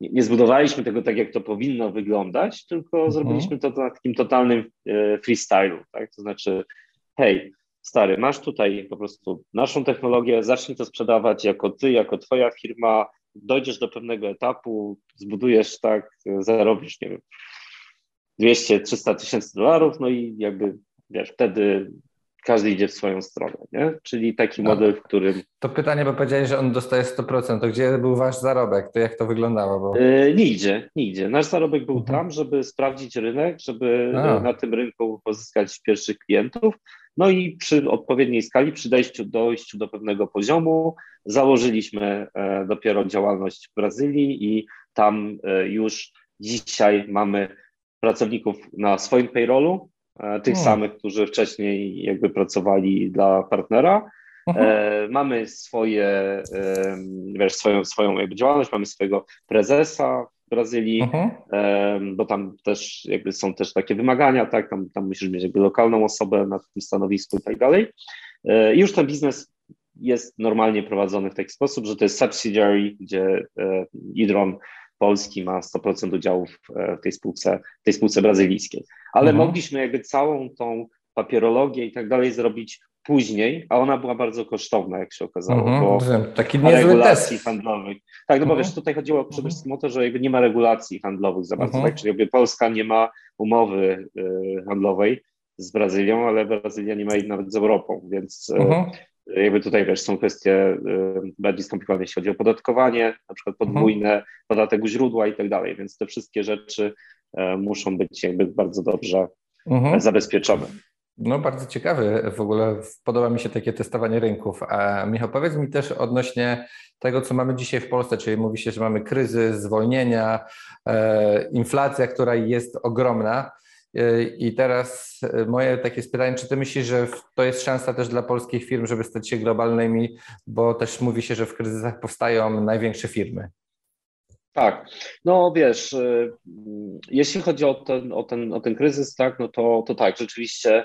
nie zbudowaliśmy tego tak, jak to powinno wyglądać, tylko mhm. zrobiliśmy to na takim totalnym e, freestylu, tak? To znaczy, hej, stary, masz tutaj po prostu naszą technologię, zacznij to sprzedawać jako ty, jako twoja firma, dojdziesz do pewnego etapu, zbudujesz tak, zarobisz, nie wiem, 200-300 tysięcy dolarów, no i jakby, wiesz, wtedy każdy idzie w swoją stronę, nie? Czyli taki no. model, w którym... To pytanie, bo powiedziałeś, że on dostaje 100%, to gdzie był wasz zarobek? To jak to wyglądało? Bo... Yy, nigdzie, nigdzie. Nasz zarobek był mhm. tam, żeby sprawdzić rynek, żeby A. na tym rynku pozyskać pierwszych klientów, no i przy odpowiedniej skali, przy dojściu, dojściu do pewnego poziomu, założyliśmy e, dopiero działalność w Brazylii i tam e, już dzisiaj mamy pracowników na swoim payrollu, tych hmm. samych, którzy wcześniej jakby pracowali dla partnera. E, mamy swoje, wiesz, swoją, swoją jakby działalność, mamy swojego prezesa w Brazylii, e, bo tam też jakby są też takie wymagania, tak, tam, tam musisz mieć jakby lokalną osobę na tym stanowisku i tak dalej. E, I już ten biznes jest normalnie prowadzony w taki sposób, że to jest subsidiary, gdzie e, Idron Polski ma 100% udziałów e, w tej spółce, tej spółce brazylijskiej. Ale mhm. mogliśmy jakby całą tą papierologię i tak dalej zrobić później, a ona była bardzo kosztowna, jak się okazało, mhm, bo taki niezły regulacji test. handlowych. Tak, no bo mhm. wiesz, tutaj chodziło przede mhm. wszystkim o to, że jakby nie ma regulacji handlowych za bardzo, mhm. tak? Czyli jakby Polska nie ma umowy y, handlowej z Brazylią, ale Brazylia nie ma jej nawet z Europą, więc y, mhm. Jakby tutaj wiesz, są kwestie y, bardziej skomplikowane, jeśli chodzi o podatkowanie, na przykład podwójne, podatek u źródła i tak dalej, więc te wszystkie rzeczy muszą być jakby bardzo dobrze zabezpieczone. No bardzo ciekawy w ogóle, podoba mi się takie testowanie rynków. A Michał, powiedz mi też odnośnie tego, co mamy dzisiaj w Polsce, czyli mówi się, że mamy kryzys, zwolnienia, e, inflacja, która jest ogromna. E, I teraz e, moje takie pytanie, czy ty myślisz, że to jest szansa też dla polskich firm, żeby stać się globalnymi, bo też mówi się, że w kryzysach powstają największe firmy. Tak, no wiesz, jeśli chodzi o ten, o ten, o ten kryzys, tak, no to, to tak, rzeczywiście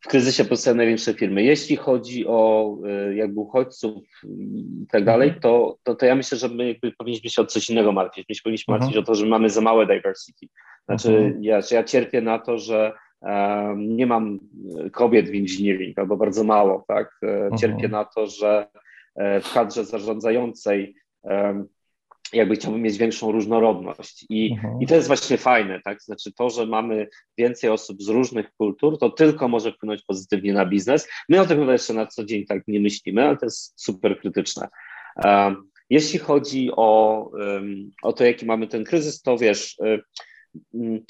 w kryzysie powstają największe firmy. Jeśli chodzi o e, jakby uchodźców i tak dalej, mhm. to, to, to ja myślę, że my jakby powinniśmy się o coś innego martwić. My się powinniśmy martwić mhm. o to, że mamy za małe diversity. Znaczy mhm. ja, ja cierpię na to, że um, nie mam kobiet w engineering albo bardzo mało, tak? E, cierpię na to, że w kadrze zarządzającej um, jakby chciałbym mieć większą różnorodność. I, mhm. I to jest właśnie fajne, tak? Znaczy to, że mamy więcej osób z różnych kultur, to tylko może wpłynąć pozytywnie na biznes. My o tym chyba jeszcze na co dzień tak nie myślimy, ale to jest super krytyczne. Um, jeśli chodzi o, um, o to, jaki mamy ten kryzys, to wiesz, um,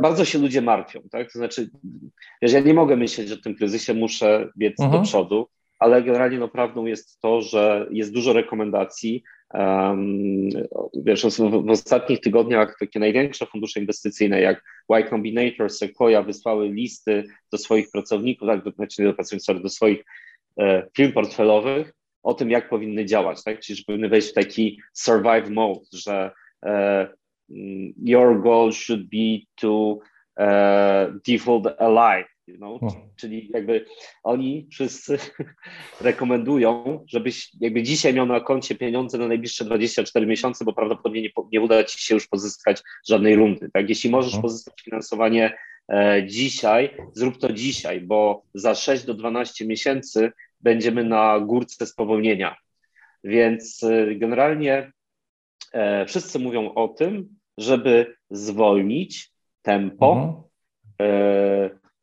bardzo się ludzie martwią, tak? To znaczy, wiesz, ja nie mogę myśleć, w tym kryzysie muszę biec mhm. do przodu, ale generalnie no, prawdą jest to, że jest dużo rekomendacji, Um, wiesz, w, ostatnich tygodniach takie największe fundusze inwestycyjne jak Y Combinator, Sequoia wysłały listy do swoich pracowników, tak, do, znaczy do pracowników, do swoich e, firm portfelowych o tym, jak powinny działać, tak? Czyli że powinny wejść w taki survive mode, że e, mm, your goal should be to e, default alive, Know? Czyli jakby oni wszyscy rekomendują, żebyś jakby dzisiaj miał na koncie pieniądze na najbliższe 24 miesiące, bo prawdopodobnie nie, nie uda ci się już pozyskać żadnej rundy. Tak? Jeśli możesz pozyskać finansowanie e, dzisiaj, zrób to dzisiaj, bo za 6 do 12 miesięcy będziemy na górce spowolnienia. Więc e, generalnie e, wszyscy mówią o tym, żeby zwolnić tempo, mhm.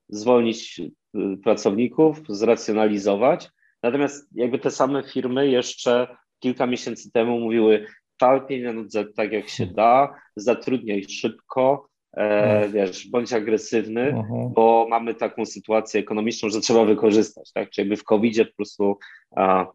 Zwolnić y, pracowników, zracjonalizować. Natomiast jakby te same firmy jeszcze kilka miesięcy temu mówiły, pal pieniądze tak jak się da, zatrudniaj szybko, e, mhm. wiesz, bądź agresywny, uh-huh. bo mamy taką sytuację ekonomiczną, że trzeba wykorzystać, tak? Czyli jakby w COVID-zie po prostu a,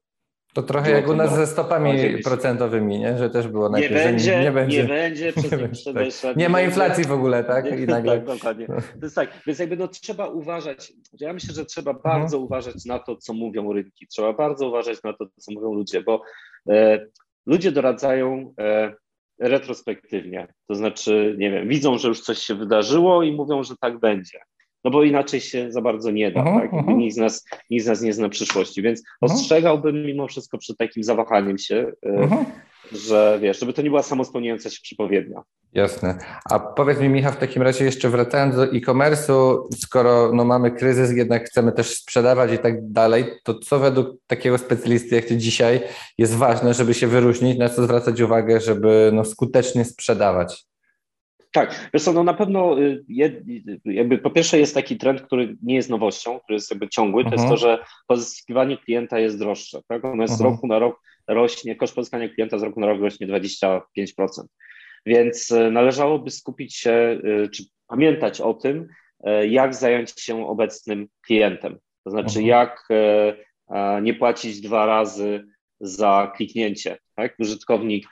to trochę jak u nas ze stopami procentowymi, nie? że też było najpierw, nie będzie, nie, nie będzie, nie będzie, przez nie, będzie, tak. nie ma inflacji w ogóle, tak? I nagle... tak, dokładnie. To jest tak, więc jakby no, trzeba uważać, ja myślę, że trzeba mhm. bardzo uważać na to, co mówią rynki, trzeba bardzo uważać na to, co mówią ludzie, bo e, ludzie doradzają e, retrospektywnie, to znaczy, nie wiem, widzą, że już coś się wydarzyło i mówią, że tak będzie no bo inaczej się za bardzo nie da, uh-huh, tak? Uh-huh. Nikt, z nas, nikt z nas nie zna przyszłości, więc uh-huh. ostrzegałbym mimo wszystko przed takim zawahaniem się, uh, że wiesz, żeby to nie była samospełniająca się przepowiednia. Jasne. A powiedz mi Michał, w takim razie jeszcze wracając do e-commerce'u, skoro no, mamy kryzys, jednak chcemy też sprzedawać i tak dalej, to co według takiego specjalisty jak ty dzisiaj jest ważne, żeby się wyróżnić, na co zwracać uwagę, żeby no, skutecznie sprzedawać? Tak, wiesz co, no na pewno y, jakby po pierwsze jest taki trend, który nie jest nowością, który jest jakby ciągły, to jest to, mhm. że pozyskiwanie klienta jest droższe, tak? Ono jest z mhm. roku na rok rośnie, koszt pozyskania klienta z roku na rok rośnie 25%. Więc y, należałoby skupić się, y, czy pamiętać o tym, jak zająć się obecnym klientem. To znaczy, mhm. jak nie płacić dwa razy za kliknięcie. Tak? Użytkownik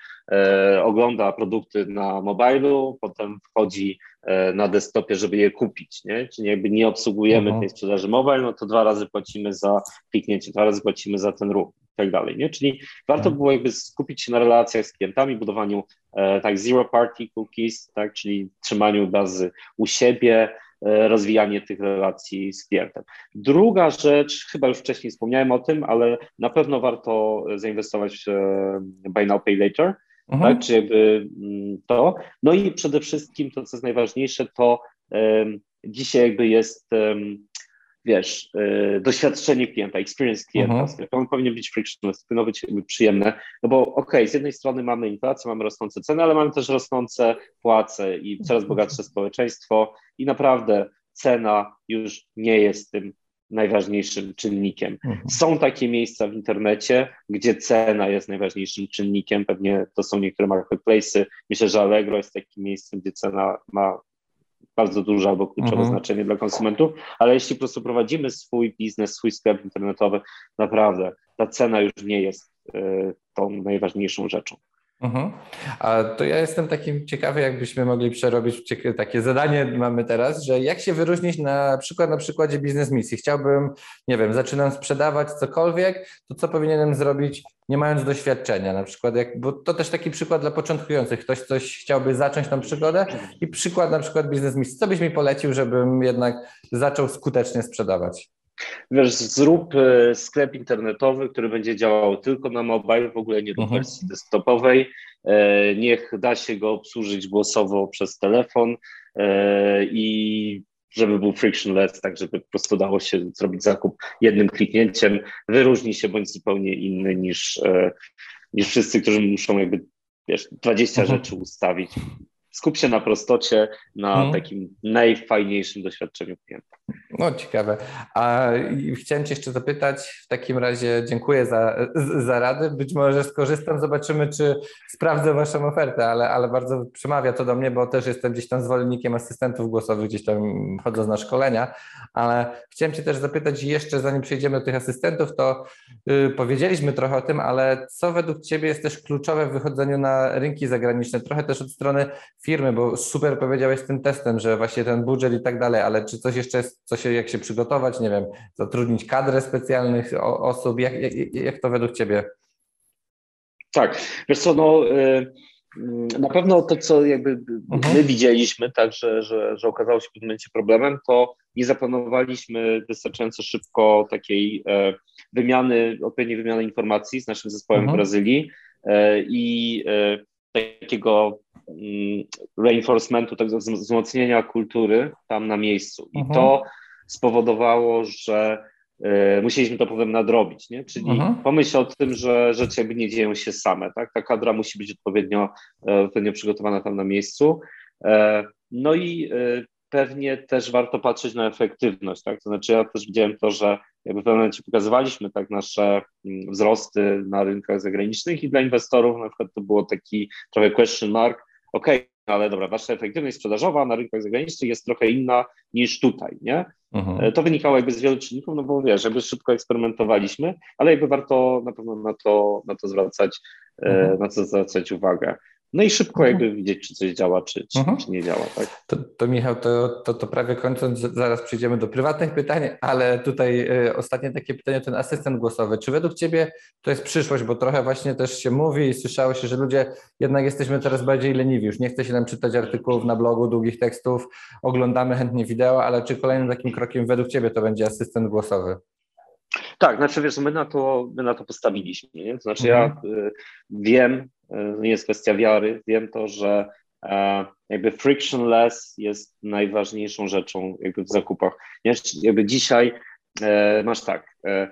ogląda produkty na mobilu, potem wchodzi e, na desktopie, żeby je kupić, nie? Czyli jakby nie obsługujemy mhm. tej sprzedaży mobile, no to dwa razy płacimy za kliknięcie, dwa razy płacimy za ten ruch i tak dalej, nie? Czyli warto mhm. było jakby skupić się na relacjach z klientami, budowaniu e, tak zero party cookies, tak, czyli trzymaniu bazy u siebie, E, rozwijanie tych relacji z klientem. Druga rzecz, chyba już wcześniej wspomniałem o tym, ale na pewno warto zainwestować w e, Buy Now Pay Later, mhm. tak, czy jakby mm, to. No i przede wszystkim to, co jest najważniejsze, to um, dzisiaj jakby jest um, wiesz, y, doświadczenie klienta, experience klienta, uh-huh. on powinien być frictionless, powinno być przyjemne, no bo okej, okay, z jednej strony mamy inflację, mamy rosnące ceny, ale mamy też rosnące płace i coraz mhm. bogatsze społeczeństwo i naprawdę cena już nie jest tym najważniejszym czynnikiem. Uh-huh. Są takie miejsca w internecie, gdzie cena jest najważniejszym czynnikiem, pewnie to są niektóre marketplace'y, myślę, że Allegro jest takim miejscem, gdzie cena ma bardzo duże albo kluczowe mhm. znaczenie dla konsumentów, ale jeśli po prostu prowadzimy swój biznes, swój sklep internetowy, naprawdę ta cena już nie jest y, tą najważniejszą rzeczą. Mhm. A to ja jestem takim ciekawy, jakbyśmy mogli przerobić takie zadanie mamy teraz, że jak się wyróżnić na przykład na przykładzie biznes misji. Chciałbym, nie wiem, zaczynam sprzedawać cokolwiek, to co powinienem zrobić, nie mając doświadczenia, na przykład, jak, bo to też taki przykład dla początkujących. Ktoś coś chciałby zacząć tą przygodę i przykład na przykład biznes misji. Co byś mi polecił, żebym jednak zaczął skutecznie sprzedawać? Wiesz, zrób e, sklep internetowy, który będzie działał tylko na mobile, w ogóle nie do mhm. wersji desktopowej. E, niech da się go obsłużyć głosowo przez telefon e, i żeby był frictionless, tak żeby po prostu dało się zrobić zakup jednym kliknięciem. Wyróżni się bądź zupełnie inny niż, niż wszyscy, którzy muszą jakby wiesz, 20 mhm. rzeczy ustawić skup się na prostocie, na hmm. takim najfajniejszym doświadczeniu klienta. No ciekawe. A chciałem Cię jeszcze zapytać, w takim razie dziękuję za, za rady. Być może skorzystam, zobaczymy, czy sprawdzę Waszą ofertę, ale, ale bardzo przemawia to do mnie, bo też jestem gdzieś tam zwolennikiem asystentów głosowych, gdzieś tam chodząc na szkolenia, ale chciałem Cię też zapytać jeszcze, zanim przejdziemy do tych asystentów, to yy, powiedzieliśmy trochę o tym, ale co według Ciebie jest też kluczowe w wychodzeniu na rynki zagraniczne? Trochę też od strony firmy, bo super powiedziałeś z tym testem, że właśnie ten budżet i tak dalej, ale czy coś jeszcze jest, co się, jak się przygotować, nie wiem, zatrudnić kadrę specjalnych osób, jak, jak, jak to według Ciebie? Tak, wiesz co, no y, na pewno to, co jakby mhm. my widzieliśmy, tak, że, że, że okazało się w pewnym momencie problemem, to nie zaplanowaliśmy wystarczająco szybko takiej e, wymiany, odpowiedniej wymiany informacji z naszym zespołem mhm. w Brazylii e, i e, takiego reinforcementu, tak wzmocnienia kultury tam na miejscu. I mhm. to spowodowało, że y, musieliśmy to potem nadrobić, nie? Czyli mhm. pomyśl o tym, że rzeczy jakby nie dzieją się same, tak? Ta kadra musi być odpowiednio, e, odpowiednio przygotowana tam na miejscu. E, no i pewnie też warto patrzeć na efektywność, tak? To znaczy ja też widziałem to, że jakby w pewnym momencie pokazywaliśmy tak nasze mm, wzrosty na rynkach zagranicznych i dla inwestorów na przykład to było taki trochę question mark, okej, okay, ale dobra, wasza efektywność sprzedażowa na rynkach zagranicznych jest trochę inna niż tutaj, nie? Mhm. E, to wynikało jakby z wielu czynników, no bo wiesz, jakby szybko eksperymentowaliśmy, ale jakby warto na pewno na to, na to zwracać, e, mhm. na to zwracać uwagę. No i szybko mhm. jakby widzieć, czy coś działa, czy, czy, mhm. czy nie działa. Tak? To, to Michał, to, to, to prawie kończąc, zaraz przejdziemy do prywatnych pytań, ale tutaj y, ostatnie takie pytanie, ten asystent głosowy. Czy według Ciebie to jest przyszłość, bo trochę właśnie też się mówi i słyszało się, że ludzie jednak jesteśmy coraz bardziej leniwi, już nie chce się nam czytać artykułów na blogu, długich tekstów, oglądamy chętnie wideo, ale czy kolejnym takim krokiem według Ciebie to będzie asystent głosowy? Tak, znaczy wiesz, my na to, my na to postawiliśmy. Nie? To znaczy mhm. ja y, wiem, y, nie jest kwestia wiary, wiem to, że e, jakby frictionless jest najważniejszą rzeczą jakby w zakupach. Jakby dzisiaj e, masz tak, e,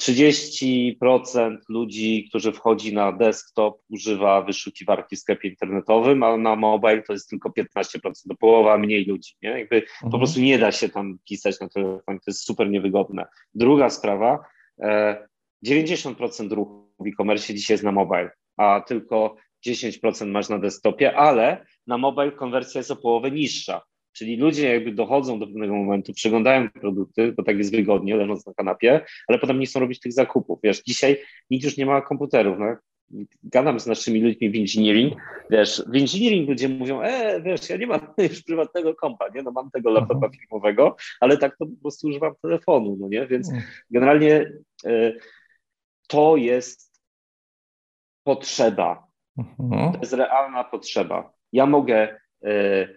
30% ludzi, którzy wchodzi na desktop, używa wyszukiwarki w sklepie internetowym, a na mobile to jest tylko 15%, do połowa mniej ludzi. Nie? Jakby mhm. Po prostu nie da się tam pisać na telefonie, to jest super niewygodne. Druga sprawa, 90% e, ruchu w e-commerce dzisiaj jest na mobile, a tylko 10% masz na desktopie, ale na mobile konwersja jest o połowę niższa. Czyli ludzie jakby dochodzą do pewnego momentu, przeglądają produkty, bo tak jest wygodnie, leżąc na kanapie, ale potem nie chcą robić tych zakupów. Wiesz, dzisiaj nikt już nie ma komputerów, no? gadam z naszymi ludźmi w engineering, wiesz, w engineering ludzie mówią, e, wiesz, ja nie mam już prywatnego kompa, nie, no mam tego laptopa firmowego, ale tak to po prostu używam telefonu, no nie, więc mhm. generalnie e, to jest potrzeba, mhm. to jest realna potrzeba. Ja mogę e,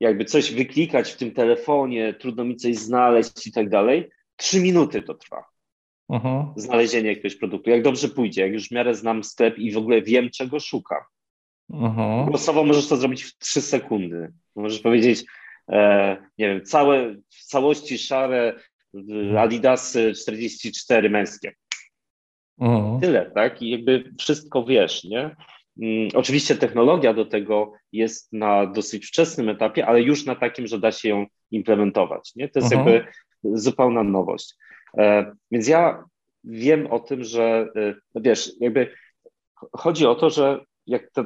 jakby coś wyklikać w tym telefonie, trudno mi coś znaleźć i tak dalej, trzy minuty to trwa. Uh-huh. Znalezienie jakiegoś produktu. Jak dobrze pójdzie, jak już w miarę znam sklep i w ogóle wiem, czego szukam. Uh-huh. Głosowo możesz to zrobić w trzy sekundy. Możesz powiedzieć, e, nie wiem, całe, w całości szare Adidasy 44 męskie. Uh-huh. Tyle, tak? I jakby wszystko wiesz, nie? Mm, oczywiście technologia do tego jest na dosyć wczesnym etapie, ale już na takim, że da się ją implementować. Nie? To jest uh-huh. jakby zupełna nowość. E, więc ja wiem o tym, że e, no wiesz, jakby chodzi o to, że jak to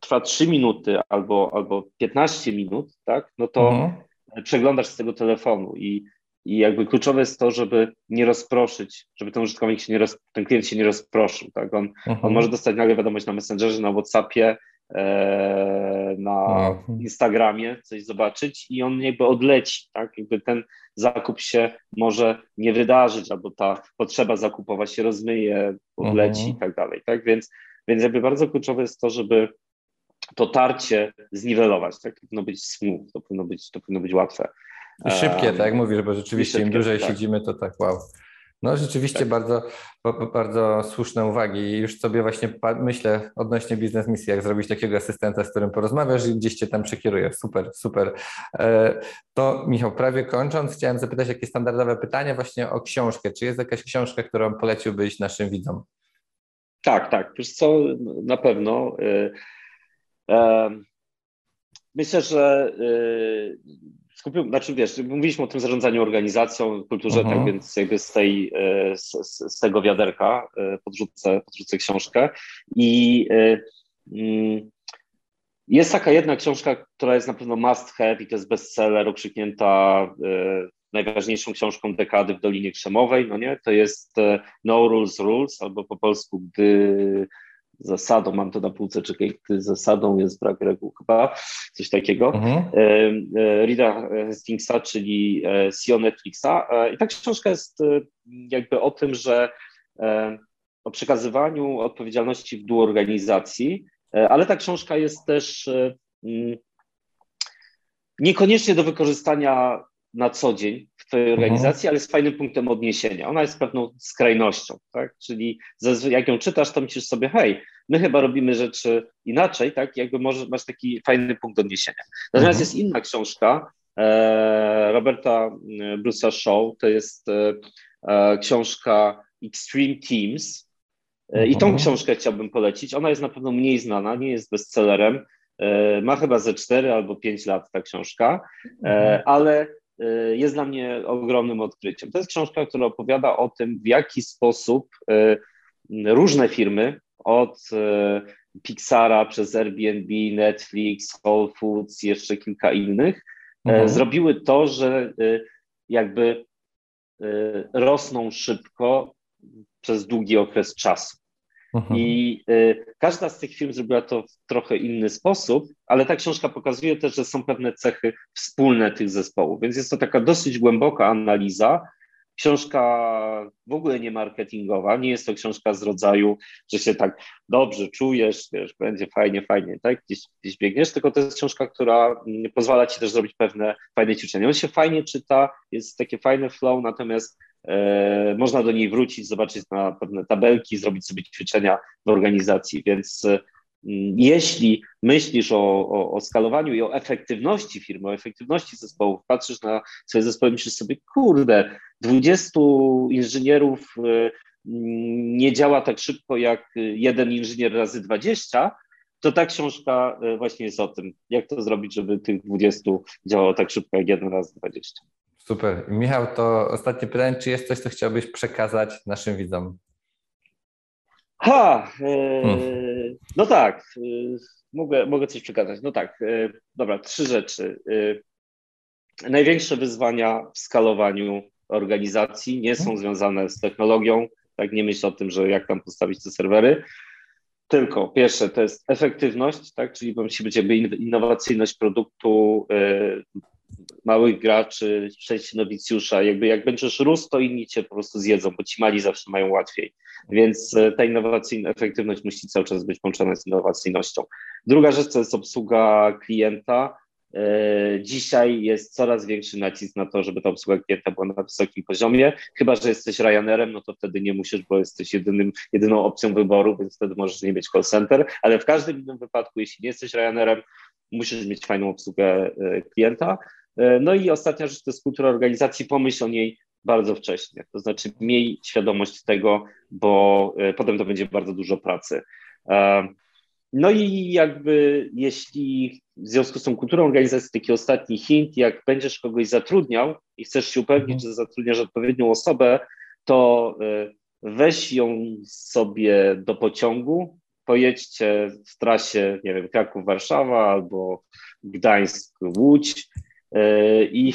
trwa 3 minuty albo, albo 15 minut, tak, no to uh-huh. przeglądasz z tego telefonu i i jakby kluczowe jest to, żeby nie rozproszyć, żeby ten użytkownik się nie roz, ten klient się nie rozproszył. Tak? On, on mhm. może dostać nagle wiadomość na Messengerze, na Whatsappie, e, na uh-huh. Instagramie, coś zobaczyć i on jakby odleci. Tak? Jakby ten zakup się może nie wydarzyć, albo ta potrzeba zakupowa się rozmyje, odleci uh-huh. i tak dalej. Tak? Więc, więc jakby bardzo kluczowe jest to, żeby to tarcie zniwelować. Tak? To powinno być smooth, to powinno być, to powinno być łatwe. I szybkie, tak jak mówisz, bo rzeczywiście szybkie, im dłużej tak. siedzimy, to tak wow. No rzeczywiście tak. bardzo, bardzo słuszne uwagi i już sobie właśnie myślę odnośnie biznes misji, jak zrobić takiego asystenta, z którym porozmawiasz i gdzieś cię tam przekieruje. Super, super. E, to Michał, prawie kończąc, chciałem zapytać jakie standardowe pytanie właśnie o książkę. Czy jest jakaś książka, którą poleciłbyś naszym widzom? Tak, tak. Wiesz co, na pewno. E, e, myślę, że skupił, znaczy wiesz, mówiliśmy o tym zarządzaniu organizacją, kulturze, tak mhm. więc jakby z, tej, e, z, z, tego wiaderka e, podrzucę, podrzucę książkę i e, mm, jest taka jedna książka, która jest na pewno must have i to jest bestseller, okrzyknięta najważniejszą książką dekady w Dolinie Krzemowej, no nie? To jest No Rules Rules, albo po polsku, gdy zasadą, mam to na półce, czekaj, zasadą jest brak reguł chyba, coś takiego, mhm. E, Rida Hastingsa, czyli e, CEO Netflixa. E, I ta książka jest jakby o tym, że o przekazywaniu odpowiedzialności w dół organizacji, ale ta książka jest też mm, niekoniecznie do wykorzystania na co dzień w Twojej mhm. organizacji, ale z fajnym punktem odniesienia. Ona jest pewną skrajnością, tak? Czyli jak ją czytasz, to myślisz sobie, hej, my chyba robimy rzeczy inaczej, tak? Jakby może masz taki fajny punkt odniesienia. Natomiast mhm. jest inna książka e, Roberta e, Bruce'a Shaw, to jest e, e, książka Extreme Teams. E, I tą mhm. książkę chciałbym polecić. Ona jest na pewno mniej znana, nie jest bestsellerem. E, ma chyba ze 4 albo 5 lat ta książka, ale jest dla mnie ogromnym odkryciem. To jest książka, która opowiada o tym, w jaki sposób y, różne firmy, od y, Pixara przez Airbnb, Netflix, Whole Foods, jeszcze kilka innych, mhm. zrobiły to, że jakby rosną szybko przez długi okres czasu. Mhm. I y, każda z tych firm zrobiła to w trochę inny sposób, ale ta książka pokazuje też, że są pewne cechy wspólne tych zespołów, więc jest to taka dosyć głęboka analiza. Książka w ogóle nie marketingowa, nie jest to książka z rodzaju, że się tak dobrze czujesz, wiesz, będzie fajnie, fajnie, tak, gdzieś, gdzieś biegniesz, tylko to jest książka, która mm, pozwala ci też zrobić pewne fajne ćwiczenia. On się fajnie czyta, jest takie fajne flow, natomiast można do niej wrócić, zobaczyć na pewne tabelki, zrobić sobie ćwiczenia w organizacji. Więc mm, jeśli myślisz o, o, o, skalowaniu i o efektywności firmy, o efektywności zespołów, patrzysz na swoje zespoły, myślisz sobie, kurde, 20 inżynierów e, nie działa tak szybko jak jeden inżynier razy 20, to ta książka e, właśnie jest o tym, jak to zrobić, żeby tych 20 działało tak szybko jak jeden razy 20. Super. Michał, to ostatnie pytanie, czy jest coś, co chciałbyś przekazać naszym widzom? Ha, e, hmm. no tak, e, mogę, mogę coś przekazać. No tak, e, dobra, trzy rzeczy. Największe wyzwania w skalowaniu organizacji nie są związane z technologią, tak nie myśl o tym, że jak tam postawić te serwery, Tylko, pierwsze to jest efektywność, tak? czyli musi być jakby innowacyjność produktu, yy, małych graczy, przejście nowicjusza. Jakby jak będziesz rósł, to inni cię po prostu zjedzą, bo ci mali zawsze mają łatwiej. Więc e, ta innowacyjna efektywność musi cały czas być połączona z innowacyjnością. Druga rzecz to jest obsługa klienta. E, dzisiaj jest coraz większy nacisk na to, żeby ta obsługa klienta była na wysokim poziomie. Chyba, że jesteś Ryanerem, no to wtedy nie musisz, bo jesteś jedynym, jedyną opcją wyboru, więc wtedy możesz nie mieć call center. Ale w każdym innym wypadku, jeśli nie jesteś Ryanerem, musisz mieć fajną obsługę e, klienta. No i ostatnia rzecz to jest kultura organizacji. Pomyśl o niej bardzo wcześnie. To znaczy, miej świadomość tego, bo potem to będzie bardzo dużo pracy. No i jakby jeśli w związku z tą kulturą organizacji taki ostatni hint, jak będziesz kogoś zatrudniał i chcesz się upewnić, że zatrudniasz odpowiednią osobę, to e, weź ją sobie do pociągu, pojedźcie w trasie, nie wiem, Kraków-Warszawa albo Gdańsk-Łódź e, i,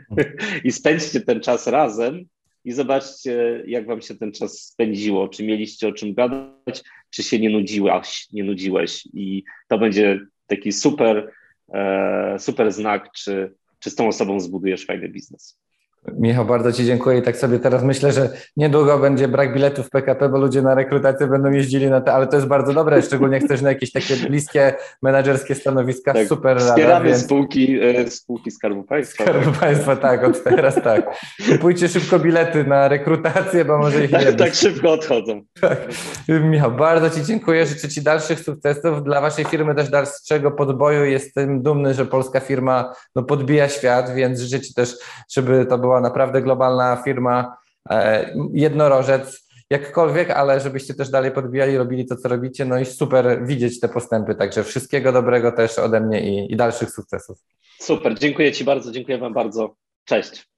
i spędźcie ten czas razem i zobaczcie, jak wam się ten czas spędziło. Czy mieliście o czym gadać, czy się nie nudziłaś, nie nudziłeś. I to będzie taki super, e, super znak, czy, czy z tą osobą zbudujesz fajny biznes. Michał, bardzo Ci dziękuję i tak sobie teraz myślę, że niedługo będzie brak biletów w PKP, bo ludzie na rekrutację będą jeździli na te, ale to jest bardzo dobre, szczególnie chcesz na jakieś takie bliskie menedżerskie stanowiska, tak, super Wspieramy rada, więc... spółki, e, spółki Skarbu Państwa. Skarbu Państwa, tak, od teraz tak. Kupujcie szybko bilety na rekrutację, bo może ich nie Tak, tak szybko odchodzą. Tak. Michał, bardzo Ci dziękuję, życzę Ci dalszych sukcesów, dla Waszej firmy też dalszego podboju, jestem dumny, że polska firma no, podbija świat, więc życzę Ci też, żeby to była naprawdę globalna firma, e, jednorożec, jakkolwiek, ale żebyście też dalej podbijali, robili to, co robicie, no i super widzieć te postępy, także wszystkiego dobrego też ode mnie i, i dalszych sukcesów. Super, dziękuję Ci bardzo, dziękuję Wam bardzo, cześć.